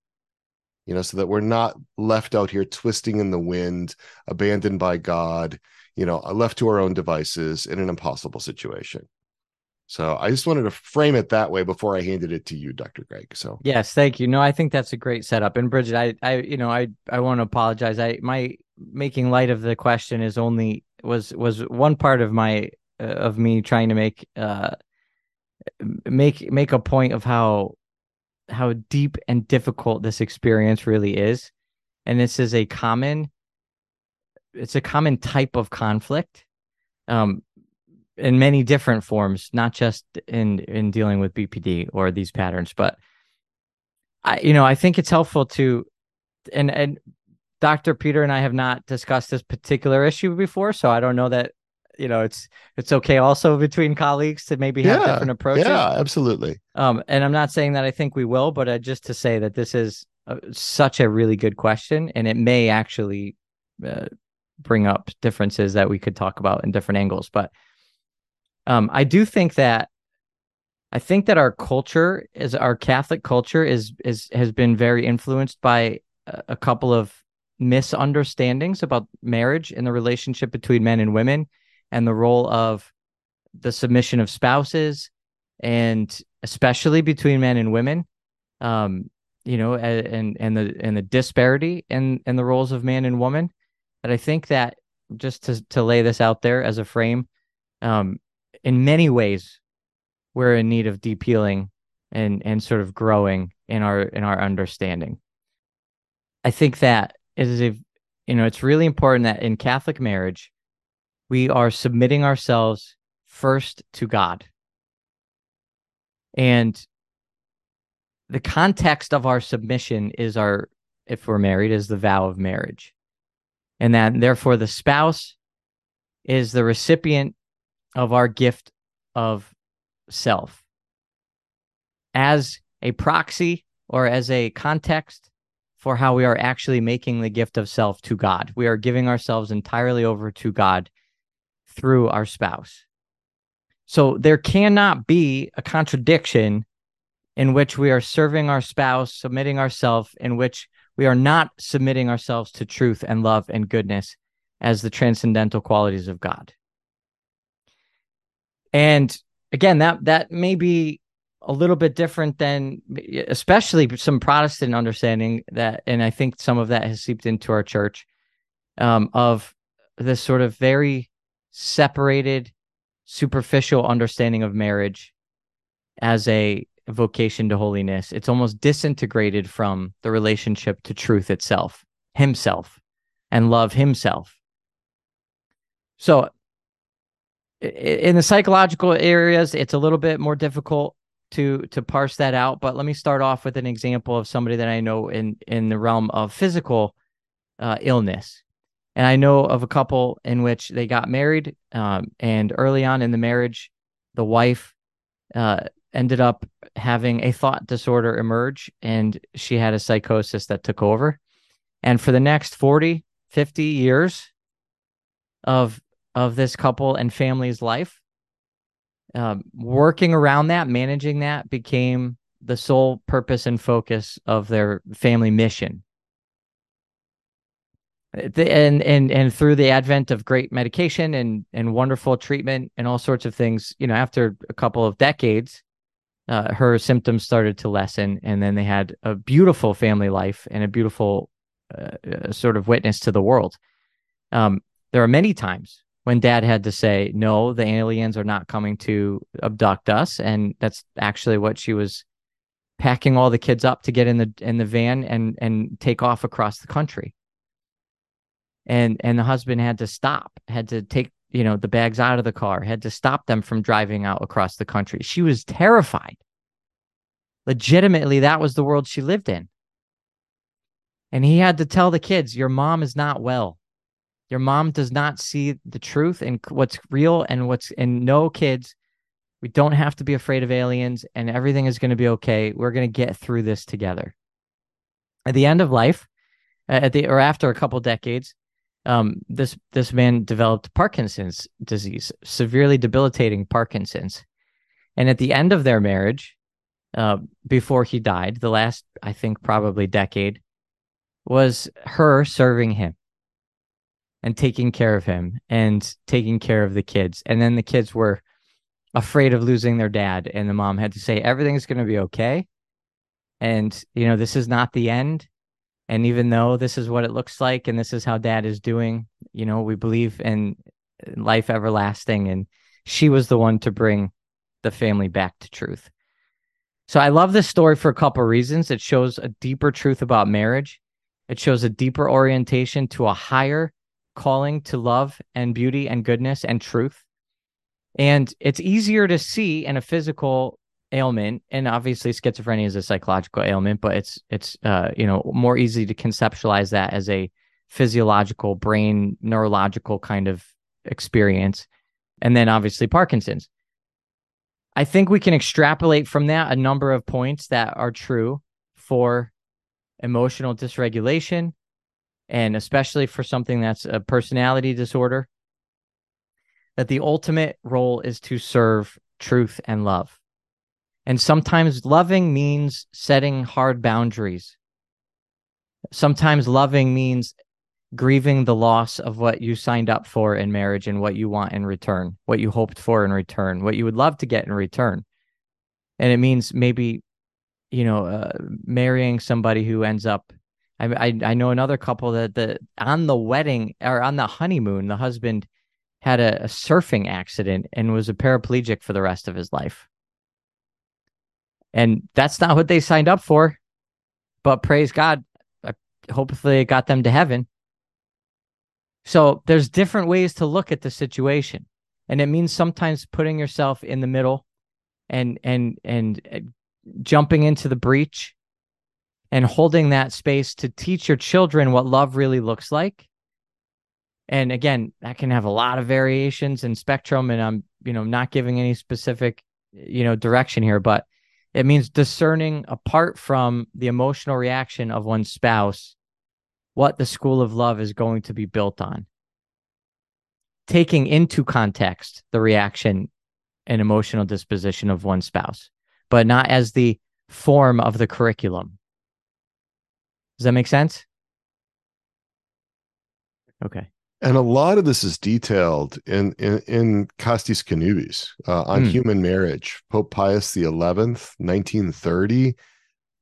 you know so that we're not left out here twisting in the wind abandoned by god you know left to our own devices in an impossible situation so I just wanted to frame it that way before I handed it to you, Dr. Greg. So Yes, thank you. No, I think that's a great setup. And Bridget, I, I, you know, I, I want to apologize. I, my making light of the question is only was was one part of my uh, of me trying to make uh make make a point of how how deep and difficult this experience really is, and this is a common, it's a common type of conflict. Um, in many different forms, not just in in dealing with BPD or these patterns, but I you know, I think it's helpful to and and Dr. Peter and I have not discussed this particular issue before, so I don't know that you know, it's it's okay also between colleagues to maybe have Yeah, different approaches. yeah, absolutely. Um and I'm not saying that I think we will, but uh, just to say that this is uh, such a really good question and it may actually uh, bring up differences that we could talk about in different angles, but um, I do think that I think that our culture is our Catholic culture is is has been very influenced by a, couple of misunderstandings about marriage and the relationship between men and women and the role of the submission of spouses and especially between men and women. Um you know and and the and the disparity in in the roles of man and woman. That I think that just to to lay this out there as a frame um in many ways we're in need of deep healing and and sort of growing in our in our understanding. I think that is a you know it's really important that in catholic marriage we are submitting ourselves first to god. And the context of our submission is our if we're married is the vow of marriage. And that therefore the spouse is the recipient of our gift of self as a proxy or as a context for how we are actually making the gift of self to God. We are giving ourselves entirely over to God through our spouse. So there cannot be a contradiction in which we are serving our spouse, submitting ourselves, in which we are not submitting ourselves to truth and love and goodness as the transcendental qualities of God. And again, that that may be a little bit different than especially some Protestant understanding that, and I think some of that has seeped into our church um, of this sort of very separated, superficial understanding of marriage as a vocation to holiness. It's almost disintegrated from the relationship to truth itself, himself, and love himself. So in the psychological areas, it's a little bit more difficult to to parse that out. But let me start off with an example of somebody that I know in in the realm of physical uh, illness. And I know of a couple in which they got married, um, and early on in the marriage, the wife uh, ended up having a thought disorder emerge, and she had a psychosis that took over. And for the next 40, 50 years of of this couple and family's life, um, working around that, managing that became the sole purpose and focus of their family mission. And and and through the advent of great medication and and wonderful treatment and all sorts of things, you know, after a couple of decades, uh, her symptoms started to lessen, and then they had a beautiful family life and a beautiful uh, uh sort of witness to the world. Um, there are many times when dad had to say, no, the aliens are not coming to abduct us. And that's actually what she was packing all the kids up to get in the in the van and and take off across the country. And and the husband had to stop, had to take, you know, the bags out of the car, had to stop them from driving out across the country. She was terrified. Legitimately, that was the world she lived in. And he had to tell the kids, Your mom is not well. Your mom does not see the truth and what's real and what's and no kids. We don't have to be afraid of aliens and everything is going to be okay. We're going to get through this together. At the end of life, at the or after a couple decades, um, this this man developed Parkinson's disease, severely debilitating Parkinson's. And at the end of their marriage, uh, before he died, the last I think probably decade, was her serving him and taking care of him and taking care of the kids. And then the kids were afraid of losing their dad. And the mom had to say, everything's going to be okay. And, you know, this is not the end. And even though this is what it looks like and this is how dad is doing, you know, we believe in life everlasting. And she was the one to bring the family back to truth. So I love this story for a couple of reasons. It shows a deeper truth about marriage. It shows a deeper orientation to a higher calling to love and beauty and goodness and truth. And it's easier to see in a physical ailment, and obviously schizophrenia is a psychological ailment, but it's it's uh, you know more easy to conceptualize that as a physiological brain neurological kind of experience. And then obviously Parkinson's. I think we can extrapolate from that a number of points that are true for emotional dysregulation, and especially for something that's a personality disorder, that the ultimate role is to serve truth and love. And sometimes loving means setting hard boundaries. Sometimes loving means grieving the loss of what you signed up for in marriage and what you want in return, what you hoped for in return, what you would love to get in return. And it means maybe, you know, uh, marrying somebody who ends up I, I, I know another couple that the on the wedding or on the honeymoon, the husband had a, a surfing accident and was a paraplegic for the rest of his life. And that's not what they signed up for. But praise God, I, hopefully it got them to heaven. So there's different ways to look at the situation. And it means sometimes putting yourself in the middle and and and uh, jumping into the breach and holding that space to teach your children what love really looks like. And again, that can have a lot of variations and spectrum. And I'm, you know, not giving any specific, you know, direction here, but it means discerning apart from the emotional reaction of one's spouse what the school of love is going to be built on. Taking into context the reaction and emotional disposition of one spouse, but not as the form of the curriculum. Does that make sense? Okay. And a lot of this is detailed in in, in Casti Connubii uh, on Hmm. human marriage. Pope Pius nineteen thirty.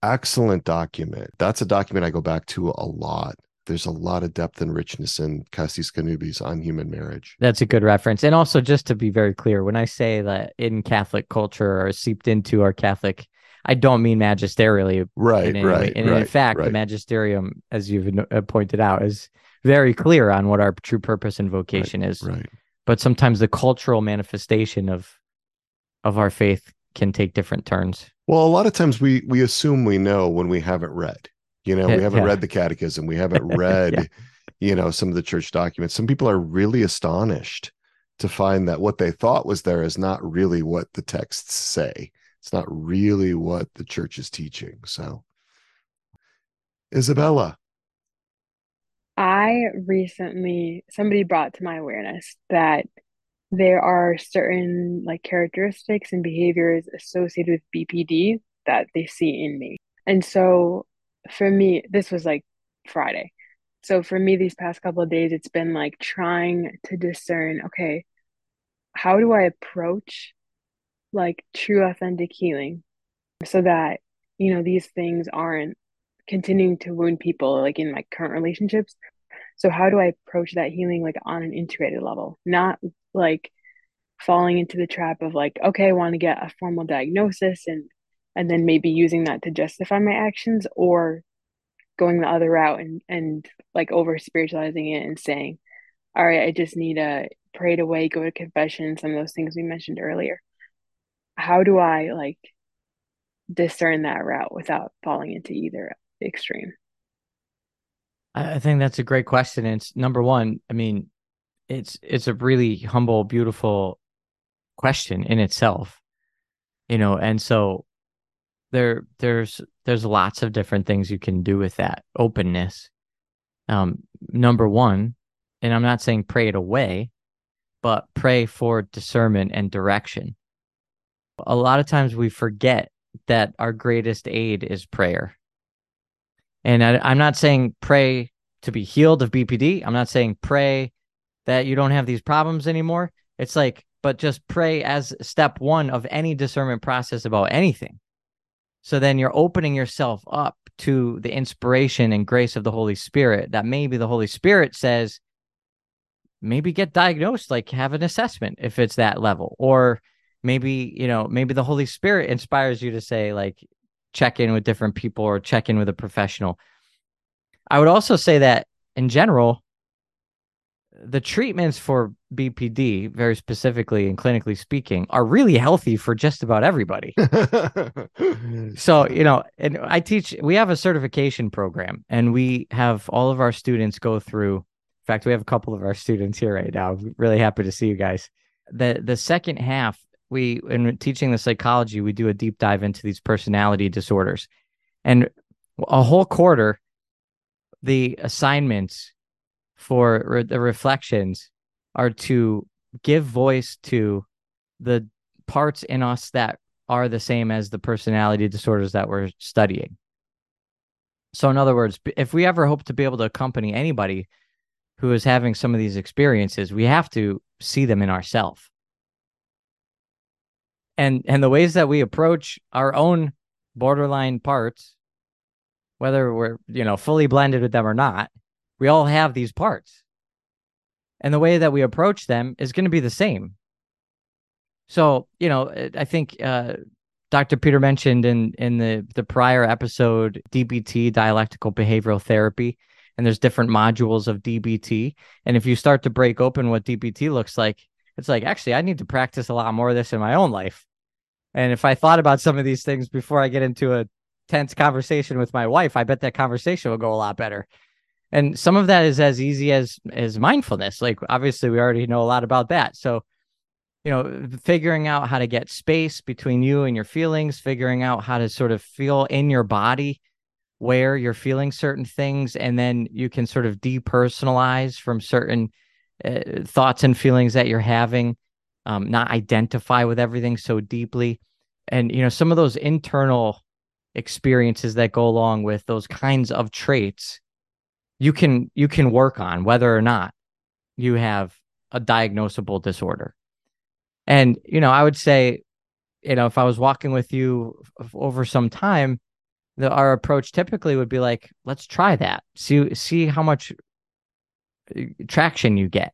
Excellent document. That's a document I go back to a lot. There's a lot of depth and richness in Casti Connubii on human marriage. That's a good reference. And also, just to be very clear, when I say that in Catholic culture or seeped into our Catholic, I don't mean magisterially Right, in any way. right, And right. in fact, the magisterium, as you've uh, pointed out, is very clear on what our true purpose and vocation is. right. But sometimes the cultural manifestation of of our faith can take different turns. Well, a lot of times we we assume we know when we haven't read. You know, we haven't yeah. read the catechism. We haven't read, Yeah. you know, some of the church documents. Some people are really astonished to find that what they thought was there is not really what the texts say. It's not really what the church is teaching. So, Isabella, I recently, somebody brought to my awareness that there are certain like characteristics and behaviors associated with BPD that they see in me. And so for me, this was like Friday. So for me, these past couple of days, it's been like trying to discern, okay, how do I approach like true authentic healing so that, you know, these things aren't continuing to wound people like in my current relationships. So how do I approach that healing like on an integrated level, not like falling into the trap of like, okay, I want to get a formal diagnosis and and then maybe using that to justify my actions or going the other route and and like over spiritualizing it and saying, all right, I just need to pray it away, go to confession, some of those things we mentioned earlier. How do I like discern that route without falling into either extreme? I think that's a great question. And it's number one, I mean, it's it's a really humble, beautiful question in itself. You know, and so there there's there's lots of different things you can do with that openness. Um, number one, and I'm not saying pray it away, but pray for discernment and direction. A lot of times we forget that our greatest aid is prayer. And I, I'm not saying pray to be healed of BPD. I'm not saying pray that you don't have these problems anymore. It's like, but just pray as step one of any discernment process about anything. So then you're opening yourself up to the inspiration and grace of the Holy Spirit that maybe the Holy Spirit says, maybe get diagnosed, like have an assessment if it's that level. Or maybe, you know, maybe the Holy Spirit inspires you to say, like, check in with different people or check in with a professional. I would also say that in general, the treatments for BPD, very specifically and clinically speaking, are really healthy for just about everybody. So, you know, and I teach, we have a certification program and we have all of our students go through. In fact, we have a couple of our students here right now. Really happy to see you guys. The the second half, we in teaching the psychology, we do a deep dive into these personality disorders. And a whole quarter, the assignments for re- the reflections are to give voice to the parts in us that are the same as the personality disorders that we're studying. So, in other words, if we ever hope to be able to accompany anybody who is having some of these experiences, we have to see them in ourselves. And and the ways that we approach our own borderline parts, whether we're you know fully blended with them or not, we all have these parts. And the way that we approach them is going to be the same. So, you know, I think uh, Dr. Peter mentioned in in the the prior episode DBT, dialectical behavioral therapy, and there's different modules of DBT. And if you start to break open what DBT looks like, it's like actually I need to practice a lot more of this in my own life. And if I thought about some of these things before I get into a tense conversation with my wife, I bet that conversation will go a lot better. And some of that is as easy as as mindfulness. Like obviously we already know a lot about that. So you know, figuring out how to get space between you and your feelings, figuring out how to sort of feel in your body where you're feeling certain things, and then you can sort of depersonalize from certain uh, thoughts and feelings that you're having, um, not identify with everything so deeply. And, you know, some of those internal experiences that go along with those kinds of traits you can you can work on whether or not you have a diagnosable disorder and you know i would say you know if i was walking with you over some time the, our approach typically would be like let's try that see see how much traction you get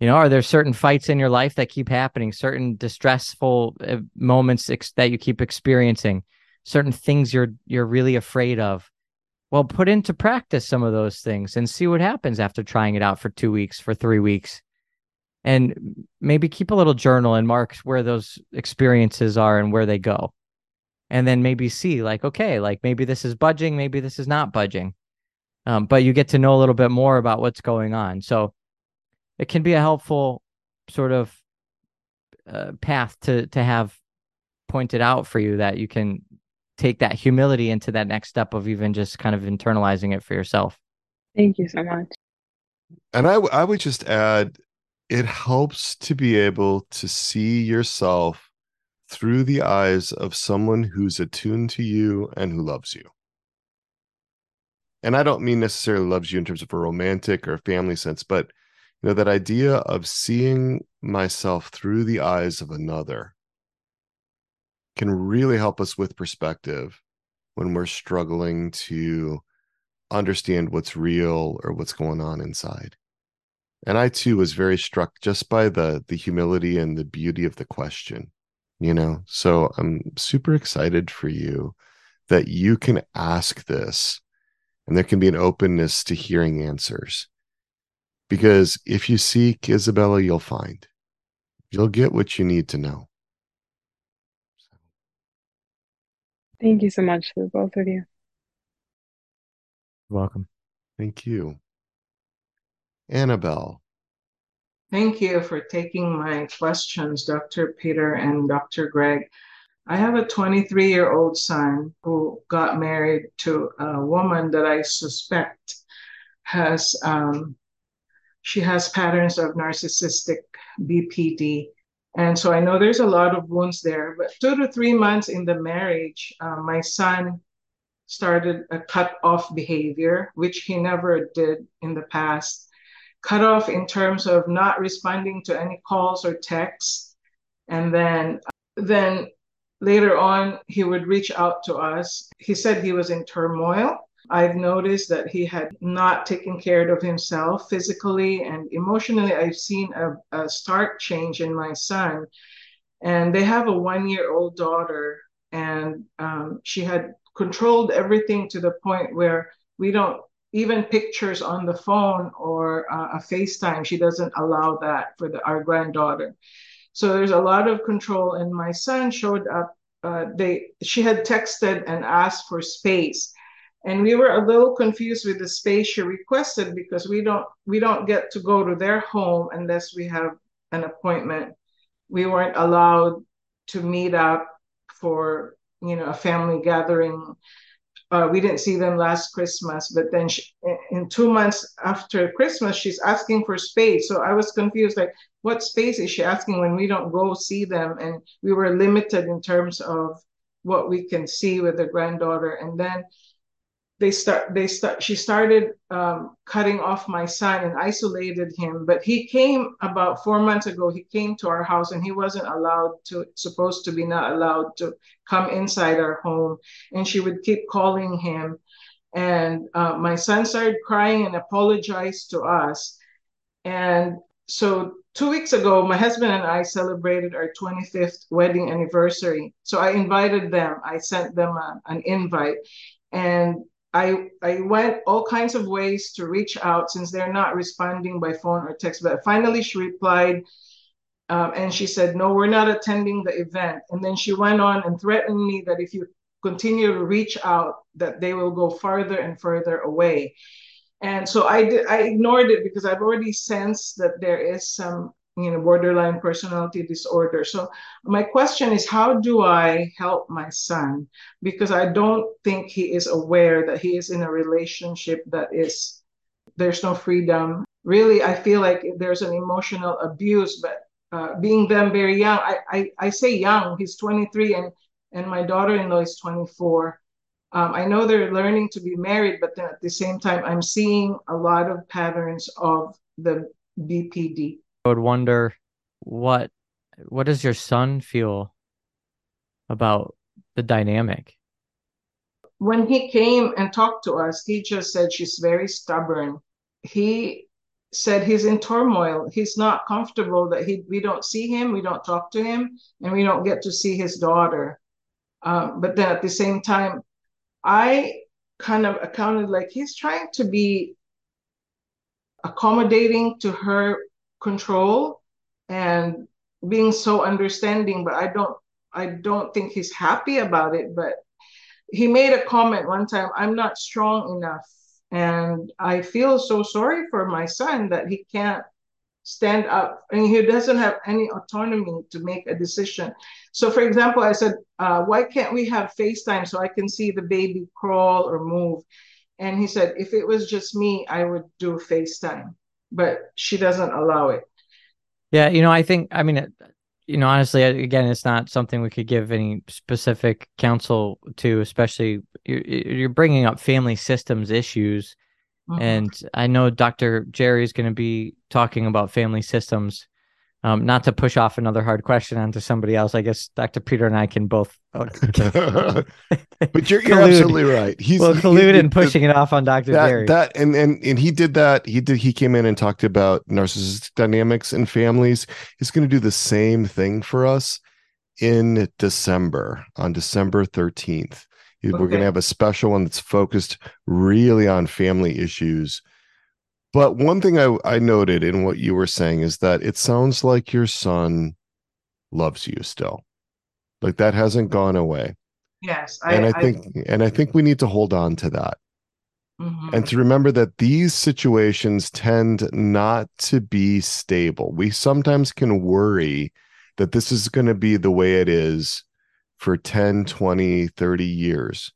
you know, are there certain fights in your life that keep happening, certain distressful uh, moments ex- that you keep experiencing, certain things you're you're really afraid of? Well, put into practice some of those things and see what happens after trying it out for 2 weeks, for 3 weeks. And maybe keep a little journal and mark where those experiences are and where they go. And then maybe see like okay, like maybe this is budging, maybe this is not budging. Um, but you get to know a little bit more about what's going on. So it can be a helpful sort of uh, path to to have pointed out for you that you can take that humility into that next step of even just kind of internalizing it for yourself. Thank you so much. And I, w- I would just add, it helps to be able to see yourself through the eyes of someone who's attuned to you and who loves you. And I don't mean necessarily loves you in terms of a romantic or family sense, but you know that idea of seeing myself through the eyes of another can really help us with perspective when we're struggling to understand what's real or what's going on inside. And i too was very struck just by the the humility and the beauty of the question you know? So i'm super excited for you that you can ask this and there can be an openness to hearing answers because if you seek Isabella, you'll find. You'll get what you need to know. Thank you so much to both of you. Welcome. Thank you. Annabelle. Thank you for taking my questions, Dr. Peter and Dr. Greg. I have a 23 year old son who got married to a woman that I suspect has um, she has patterns of narcissistic BPD. And so I know there's a lot of wounds there. But two to three months in the marriage, uh, my son started a cut off behavior, which he never did in the past. Cut off in terms of not responding to any calls or texts. And then, then later on, he would reach out to us. He said he was in turmoil I've noticed that he had not taken care of himself physically and emotionally. I've seen a, a stark change in my son. And they have a one year old daughter, and um, she had controlled everything to the point where we don't even pictures on the phone or uh, a FaceTime, she doesn't allow that for the, our granddaughter. So there's a lot of control. And my son showed up. Uh, they she had texted and asked for space and we were a little confused with the space she requested because we don't we don't get to go to their home unless we have an appointment we weren't allowed to meet up for you know a family gathering uh, we didn't see them last christmas but then she, in two months after christmas she's asking for space. So i was confused like what space is she asking when we don't go see them? And we were limited in terms of what we can see with the granddaughter. And then they start they start she started um, cutting off my son and isolated him but he came about four months ago he came to our house and he wasn't allowed to supposed to be not allowed to come inside our home. And she would keep calling him. And uh, my son started crying and apologized to us. And so two weeks ago my husband and i celebrated our 25th wedding anniversary. So i invited them i sent them a, an invite. And I, I went all kinds of ways to reach out since they're not responding by phone or text. But finally, she replied um, and she said, No, we're not attending the event. And then she went on and threatened me that if you continue to reach out, that they will go farther and further away. And so I did, I ignored it because I've already sensed that there is some you know borderline personality disorder so my question is how do i help my son because i don't think he is aware that he is in a relationship that is there's no freedom really i feel like there's an emotional abuse but uh, being them very young I, I i say young he's 23 and and my daughter-in-law is 24. Um, I know they're learning to be married, but then at the same time, I'm seeing a lot of patterns of the BPD. I would wonder what what does your son feel about the dynamic? When he came and talked to us, he just said she's very stubborn. He said he's in turmoil. He's not comfortable that he we don't see him, we don't talk to him, and we don't get to see his daughter. Um, but then at the same time, I kind of accounted like he's trying to be accommodating to her control and being so understanding, but I don't I don't think he's happy about it. But he made a comment one time, I'm not strong enough. And I feel so sorry for my son that he can't stand up and he doesn't have any autonomy to make a decision. So, for example, I said, uh, Why can't we have FaceTime so I can see the baby crawl or move? And he said, If it was just me, I would do FaceTime, but she doesn't allow it. Yeah, you know, I think, I mean, you know, honestly, again, it's not something we could give any specific counsel to, especially you're, you're bringing up family systems issues. Mm-hmm. And I know Dr. Gerry is going to be talking about family systems. Um, not to push off another hard question onto somebody else, I guess Dr. Peter and I can both. But you're, you're absolutely right. He's well, collude he, in pushing it off on Dr. That, Gerry. That and and and he did that. He did. He came in and talked about narcissistic dynamics in families. He's going to do the same thing for us in December on December thirteenth. Okay. We're going to have a special one that's focused really on family issues. But one thing I, I noted in what you were saying is that it sounds like your son loves you still. Like that hasn't gone away. Yes. I, and I, I think and I think we need to hold on to that. Mm-hmm. And to remember that these situations tend not to be stable. We sometimes can worry that this is going to be the way it is for 10, 20, 30 years.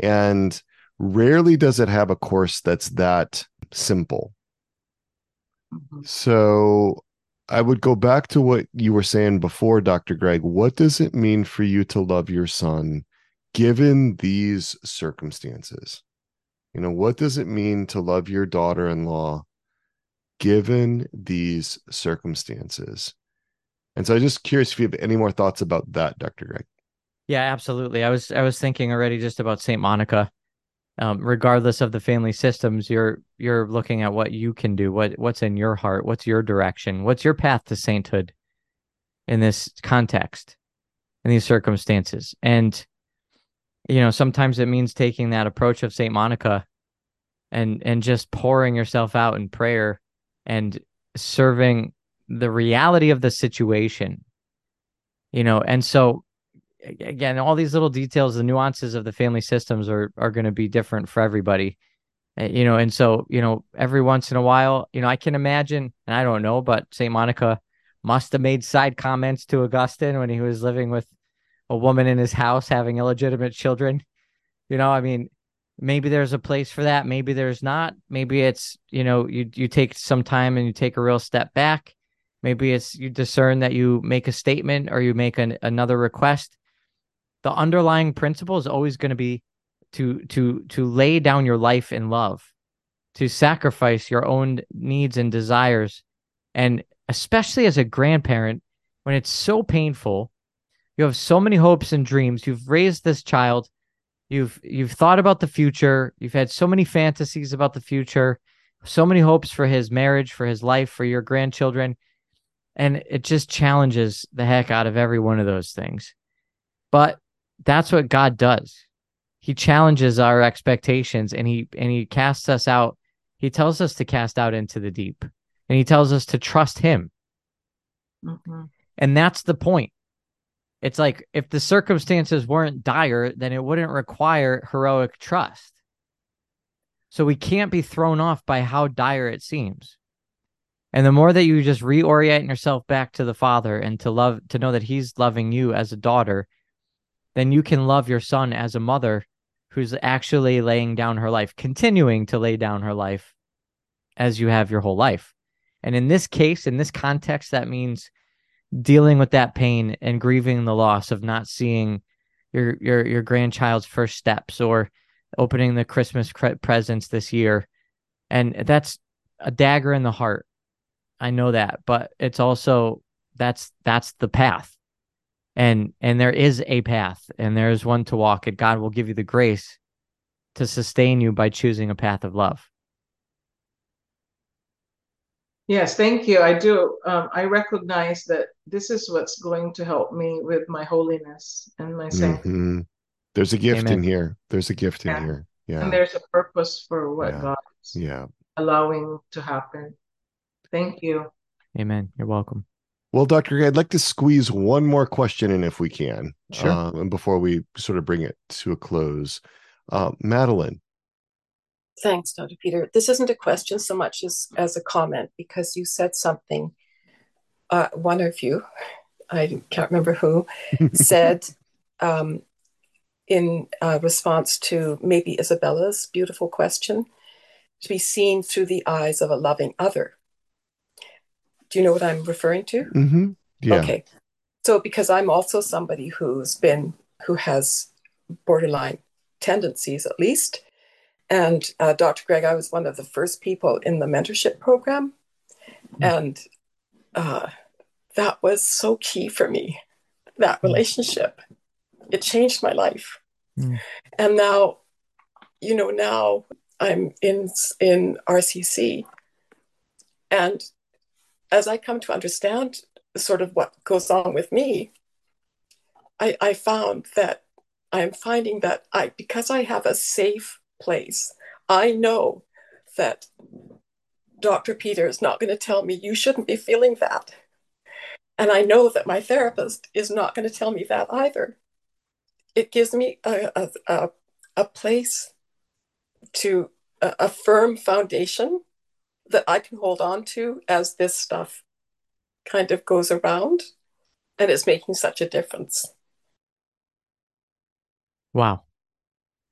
And rarely does it have a course that's that simple. Mm-hmm. So I would go back to what you were saying before, Dr. Greg. What does it mean for you to love your son given these circumstances? You know, what does it mean to love your daughter in law given these circumstances? And so I'm just curious if you have any more thoughts about that, Dr. Greg. Yeah, absolutely. I was I was thinking already just about Saint Monica. Um, regardless of the family systems, you're you're looking at what you can do, what what's in your heart, what's your direction, what's your path to sainthood in this context, in these circumstances. And you know, sometimes it means taking that approach of Saint Monica and and just pouring yourself out in prayer and serving the reality of the situation. You know, and so again, all these little details, the nuances of the family systems are are going to be different for everybody. You know, and so, you know, every once in a while, you know, I can imagine, and I don't know, but St. Monica must have made side comments to Augustine when he was living with a woman in his house having illegitimate children. You know, I mean, maybe there's a place for that, maybe there's not. Maybe it's, you know, you you take some time and you take a real step back. Maybe it's you discern that you make a statement or you make an, another request the underlying principle is always going to be to to to lay down your life in love to sacrifice your own needs and desires. And especially as a grandparent when it's so painful you have so many hopes and dreams. You've raised this child. You've you've thought about the future. You've had so many fantasies about the future so many hopes for his marriage for his life for your grandchildren. And it just challenges the heck out of every one of those things. But that's what God does. He challenges our expectations and he and he casts us out. He tells us to cast out into the deep and he tells us to trust him. Mm-hmm. And that's the point. It's like if the circumstances weren't dire, then it wouldn't require heroic trust. So we can't be thrown off by how dire it seems. And the more that you just reorient yourself back to the Father and to love, to know that He's loving you as a daughter then you can love your son as a mother who's actually laying down her life, continuing to lay down her life as you have your whole life. And in this case, in this context, that means dealing with that pain and grieving the loss of not seeing your your your grandchild's first steps or opening the Christmas presents this year. And that's a dagger in the heart. I know that, but it's also that's that's the path. And and there is a path and there is one to walk and God will give you the grace to sustain you by choosing a path of love. Yes, thank you. I do. Um, I recognize that this is what's going to help me with my holiness and my sanctity. hmm There's a gift Amen. in here. There's a gift in here. Yeah. And there's a purpose for what Yeah. God is Yeah. allowing to happen. Thank you. Amen. You're welcome. Well, Dr. Gray, I'd like to squeeze one more question in if we can. Sure. Uh, and before we sort of bring it to a close, uh, Madeline. Thanks, Dr. Peter. This isn't a question so much as, as a comment because you said something. Uh, one of you, I can't remember who, said um, in uh, response to maybe Isabella's beautiful question to be seen through the eyes of a loving other. Do you know what I'm referring to? Mm-hmm. Yeah. Okay. So because I'm also somebody who's been who has borderline tendencies at least. And uh, Dr. Greg, I was one of the first people in the mentorship program. And uh, that was so key for me, that relationship. It changed my life. Mm. And now, you know, now I'm in in RCC. And as I come to understand sort of what goes on with me, I, I found that I'm finding that I because I have a safe place, I know that Dr. Peter is not going to tell me you shouldn't be feeling that. And I know that my therapist is not going to tell me that either. It gives me a, a, a, a place to a, a firm foundation that I can hold on to as this stuff kind of goes around and it's making such a difference. Wow.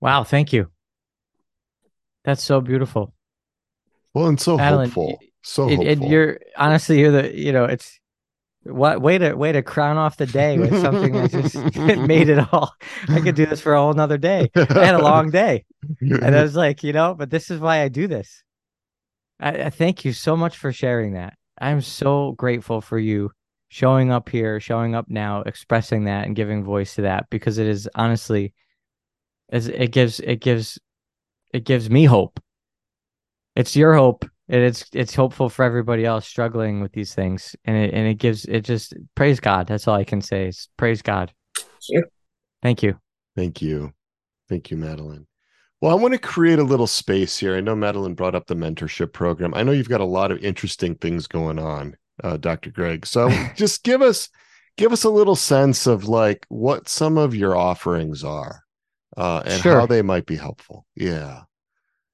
Wow. Thank you. That's so beautiful. Well, and so Madeline, hopeful. So It, it, hopeful. you're honestly, you're the, you know, it's what way to way to crown off the day with something that just made it all. I could do this for a whole nother day. I had a long day. And I was like, you know, but this is why I do this. I, I thank you so much for sharing that. I'm so grateful for you showing up here, showing up now, expressing that and giving voice to that because it is honestly is it gives it gives it gives me hope. It's your hope and it's it's hopeful for everybody else struggling with these things and it and it gives it just praise God. That's all I can say. Is praise God. you. Thank you. Thank you. Thank you, Madeline. Well, I want to create a little space here. I know Madeline brought up the mentorship program. I know you've got a lot of interesting things going on, uh, Dr. Greg. So just give us give us a little sense of like what some of your offerings are uh, and Sure. how they might be helpful. Yeah.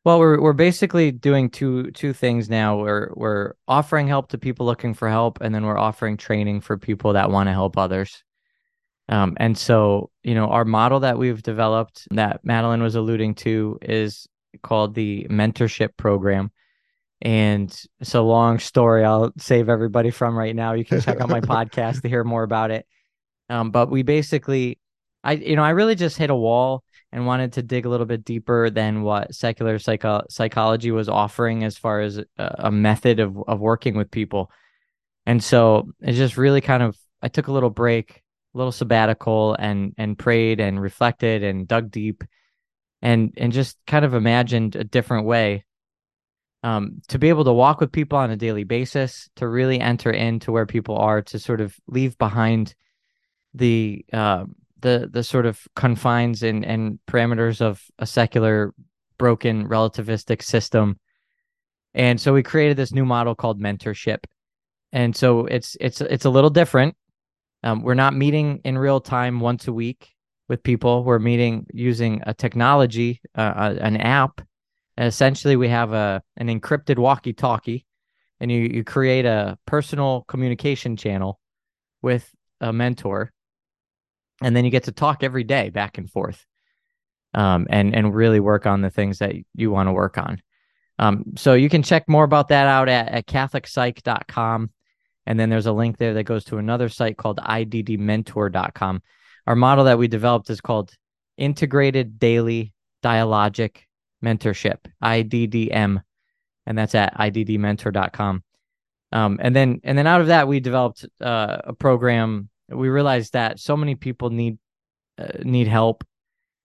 Well, we're we're basically doing two two things now. We're we're offering help to people looking for help, and then we're offering training for people that want to help others. Um, and so, you know, our model that we've developed that Madeline was alluding to is called the mentorship program. And it's a long story. I'll save everybody from right now. You can check out my podcast to hear more about it. Um, but we basically, I you know, I really just hit a wall and wanted to dig a little bit deeper than what secular psycho- psychology was offering as far as a, a method of of working with people. And so it just really kind of I took a little break, little sabbatical and and prayed and reflected and dug deep and and just kind of imagined a different way um, to be able to walk with people on a daily basis, to really enter into where people are, to sort of leave behind the uh, the the sort of confines and and parameters of a secular, broken, relativistic system. And so we created this new model called mentorship. And so it's it's it's a little different. Um, we're not meeting in real time once a week with people. We're meeting using a technology, uh, uh, an app. And essentially, we have a an encrypted walkie-talkie, and you you create a personal communication channel with a mentor, and then you get to talk every day back and forth, um, and and really work on the things that you want to work on. Um, so you can check more about that out at, at catholicpsych.com. And then there's a link there that goes to another site called iddmentor.com. our model that we developed is called Integrated Daily Dialogic Mentorship, IDDM, and that's at iddmentor.com. Um, and then and then out of that, we developed uh, a program. We realized that so many people need uh, need help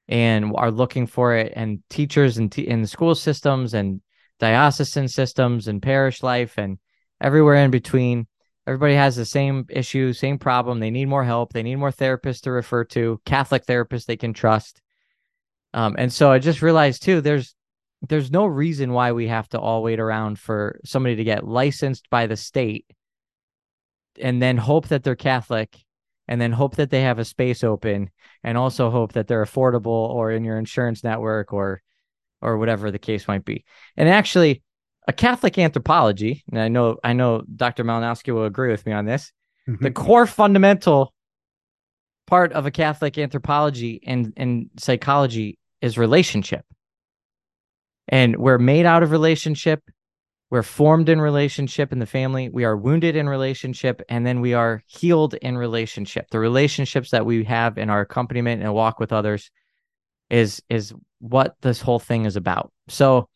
and are looking for it, and teachers and t- in school systems and diocesan systems and parish life and everywhere in between. Everybody has the same issue, same problem. They need more help. They need more therapists to refer to, Catholic therapists they can trust. Um, and so I just realized too, there's there's no reason why we have to all wait around for somebody to get licensed by the state and then hope that they're Catholic and then hope that they have a space open and also hope that they're affordable or in your insurance network or or whatever the case might be. And actually a Catholic anthropology, and I know I know Dr. Malinoski will agree with me on this. Mm-hmm. The core fundamental part of a Catholic anthropology and, and psychology is relationship. And we're made out of relationship. We're formed in relationship in the family. We are wounded in relationship. And then we are healed in relationship. The relationships that we have in our accompaniment and walk with others is is what this whole thing is about. So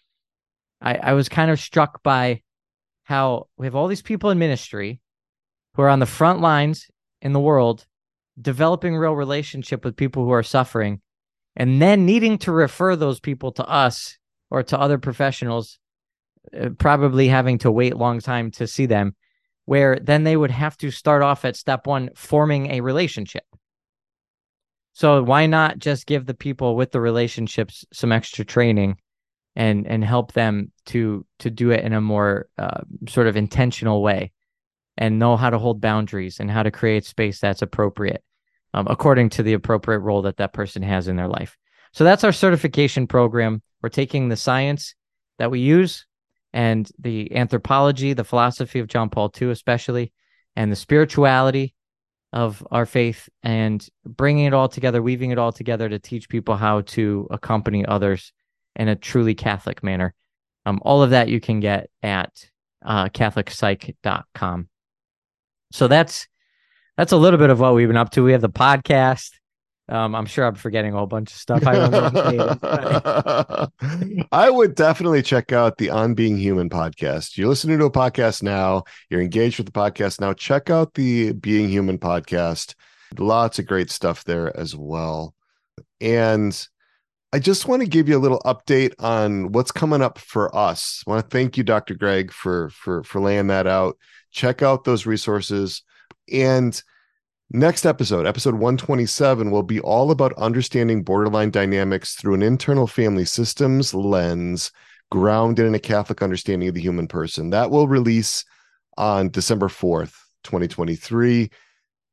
I, I was kind of struck by how we have all these people in ministry who are on the front lines in the world developing real relationship with people who are suffering and then needing to refer those people to us or to other professionals, uh, probably having to wait a long time to see them, where then they would have to start off at step one, forming a relationship. So why not just give the people with the relationships some extra training and and help them to to do it in a more uh, sort of intentional way and know how to hold boundaries and how to create space that's appropriate um, according to the appropriate role that that person has in their life. So that's our certification program. We're taking the science that we use and the anthropology, the philosophy of John Paul II, especially, and the spirituality of our faith and bringing it all together, weaving it all together to teach people how to accompany others in a truly Catholic manner. Um, all of that you can get at uh, CatholicPsych.com. So that's that's a little bit of what we've been up to. We have the podcast. Um, I'm sure I'm forgetting a whole bunch of stuff. I. I would definitely check out the On Being Human podcast. You're listening to a podcast now. You're engaged with the podcast now. Check out the Being Human podcast. Lots of great stuff there as well. And I just want to give you a little update on what's coming up for us. I want to thank you, Dr. Greg, for for for laying that out. Check out those resources. And next episode, episode 127, will be all about understanding borderline dynamics through an internal family systems lens grounded in a Catholic understanding of the human person. That will release on December 4th, 2023.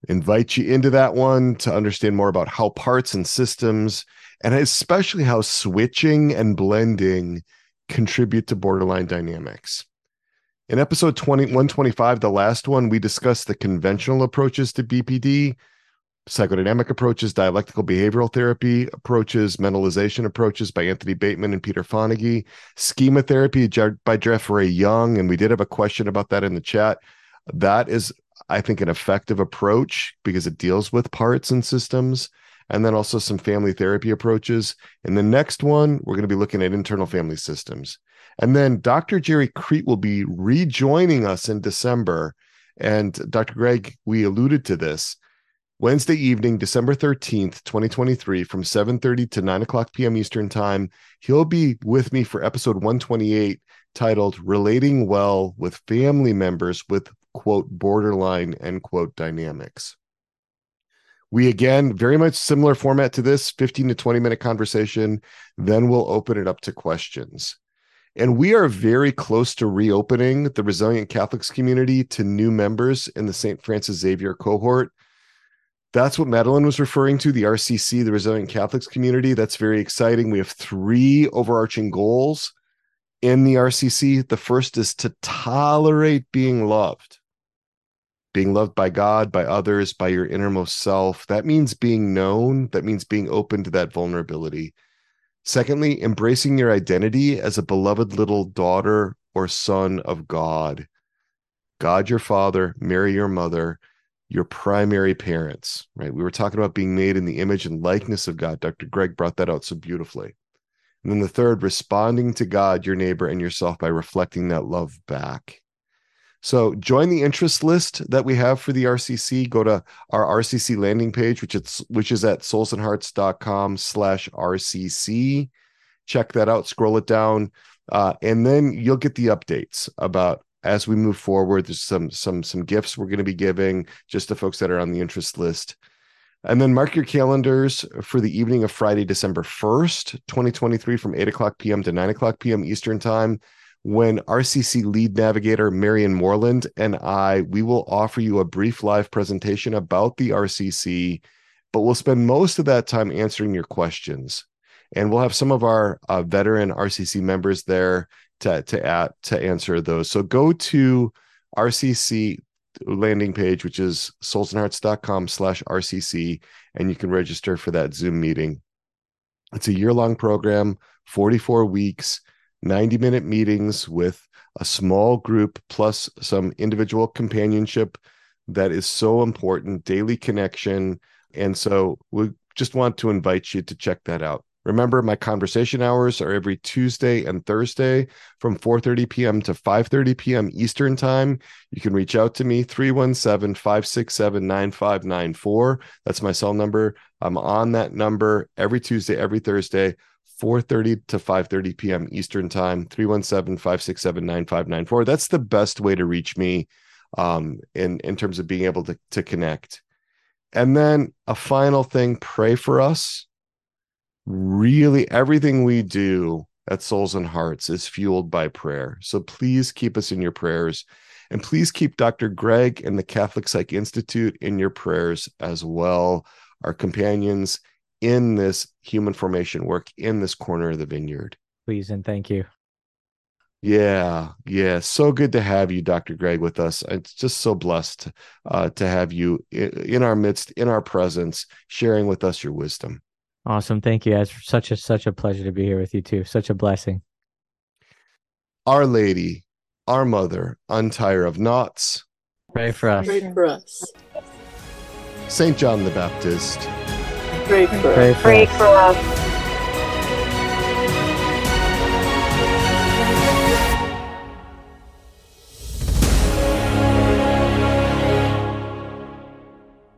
Invite you into that one to understand more about how parts and systems, and especially how switching and blending contribute to borderline dynamics. In episode 20, 125, the last one, we discussed the conventional approaches to BPD, psychodynamic approaches, dialectical behavioral therapy approaches, mentalization approaches by Anthony Bateman and Peter Fonagy, schema therapy by Jeffrey Young. And we did have a question about that in the chat. That is, I think, an effective approach because it deals with parts and systems. And then also some family therapy approaches. In the next one, we're going to be looking at internal family systems. And then Dr. Gerry Crete will be rejoining us in December. And Dr. Greg, we alluded to this. Wednesday evening, December 13th, 2023, from 7:30 to 9 o'clock p.m. Eastern Time. He'll be with me for episode 128, titled Relating Well with Family Members with quote borderline end quote dynamics. We again, very much similar format to this 15 to 20 minute conversation. Then we'll open it up to questions. And we are very close to reopening the Resilient Catholics community to new members in the St. Francis Xavier cohort. That's what Madeline was referring to the RCC, the Resilient Catholics community. That's very exciting. We have three overarching goals in the RCC. The first is to tolerate being loved, being loved by God, by others, by your innermost self. That means being known, that means being open to that vulnerability. Secondly, embracing your identity as a beloved little daughter or son of God. God, your father, Mary, your mother. your primary parents, right? We were talking about being made in the image and likeness of God. Dr. Greg brought that out so beautifully. And then the third, responding to God, your neighbor, and yourself by reflecting that love back. So join the interest list that we have for the RCC. Go to our RCC landing page, which it's which is at soulsandhearts.com slash RCC. Check that out, scroll it down, uh, and then you'll get the updates about as we move forward. There's some some some gifts we're going to be giving just to folks that are on the interest list. And then mark your calendars for the evening of Friday, December 1st, 2023, from 8 o'clock p.m. to 9 o'clock p.m. Eastern Time, when RCC lead navigator Marion Moreland and I, we will offer you a brief live presentation about the RCC, but we'll spend most of that time answering your questions. And we'll have some of our uh, veteran RCC members there to, to, at, to answer those. So go to RCC landing page, which is soulsandhearts.com slash RCC, and you can register for that Zoom meeting. It's a year long program, 44 weeks, 90 minute meetings with a small group plus some individual companionship that is so important, daily connection. And so we just want to invite you to check that out. Remember, my conversation hours are every Tuesday and Thursday from 4:30 p.m. to 5:30 p.m. Eastern Time. You can reach out to me 317-567-9594. That's my cell number. I'm on that number every Tuesday, every Thursday, 4:30 to 5:30 p.m. Eastern Time. 317-567-9594. That's the best way to reach me um, in in terms of being able to to connect. And then a final thing, pray for us really everything we do at Souls and Hearts is fueled by prayer. So please keep us in your prayers. And please keep Dr. Greg and the CatholicPsych Institute in your prayers as well, our companions in this human formation work in this corner of the vineyard. Please and thank you. Yeah, yeah. So good to have you, Dr. Greg, with us. It's just so blessed uh, to have you in our midst, in our presence, sharing with us your wisdom. Awesome. Thank you. It's such a such a pleasure to be here with you too. Such a blessing. Our Lady, our Mother, untier of knots. Pray for us. Pray for us. Saint John the Baptist. Pray for us. Pray for us.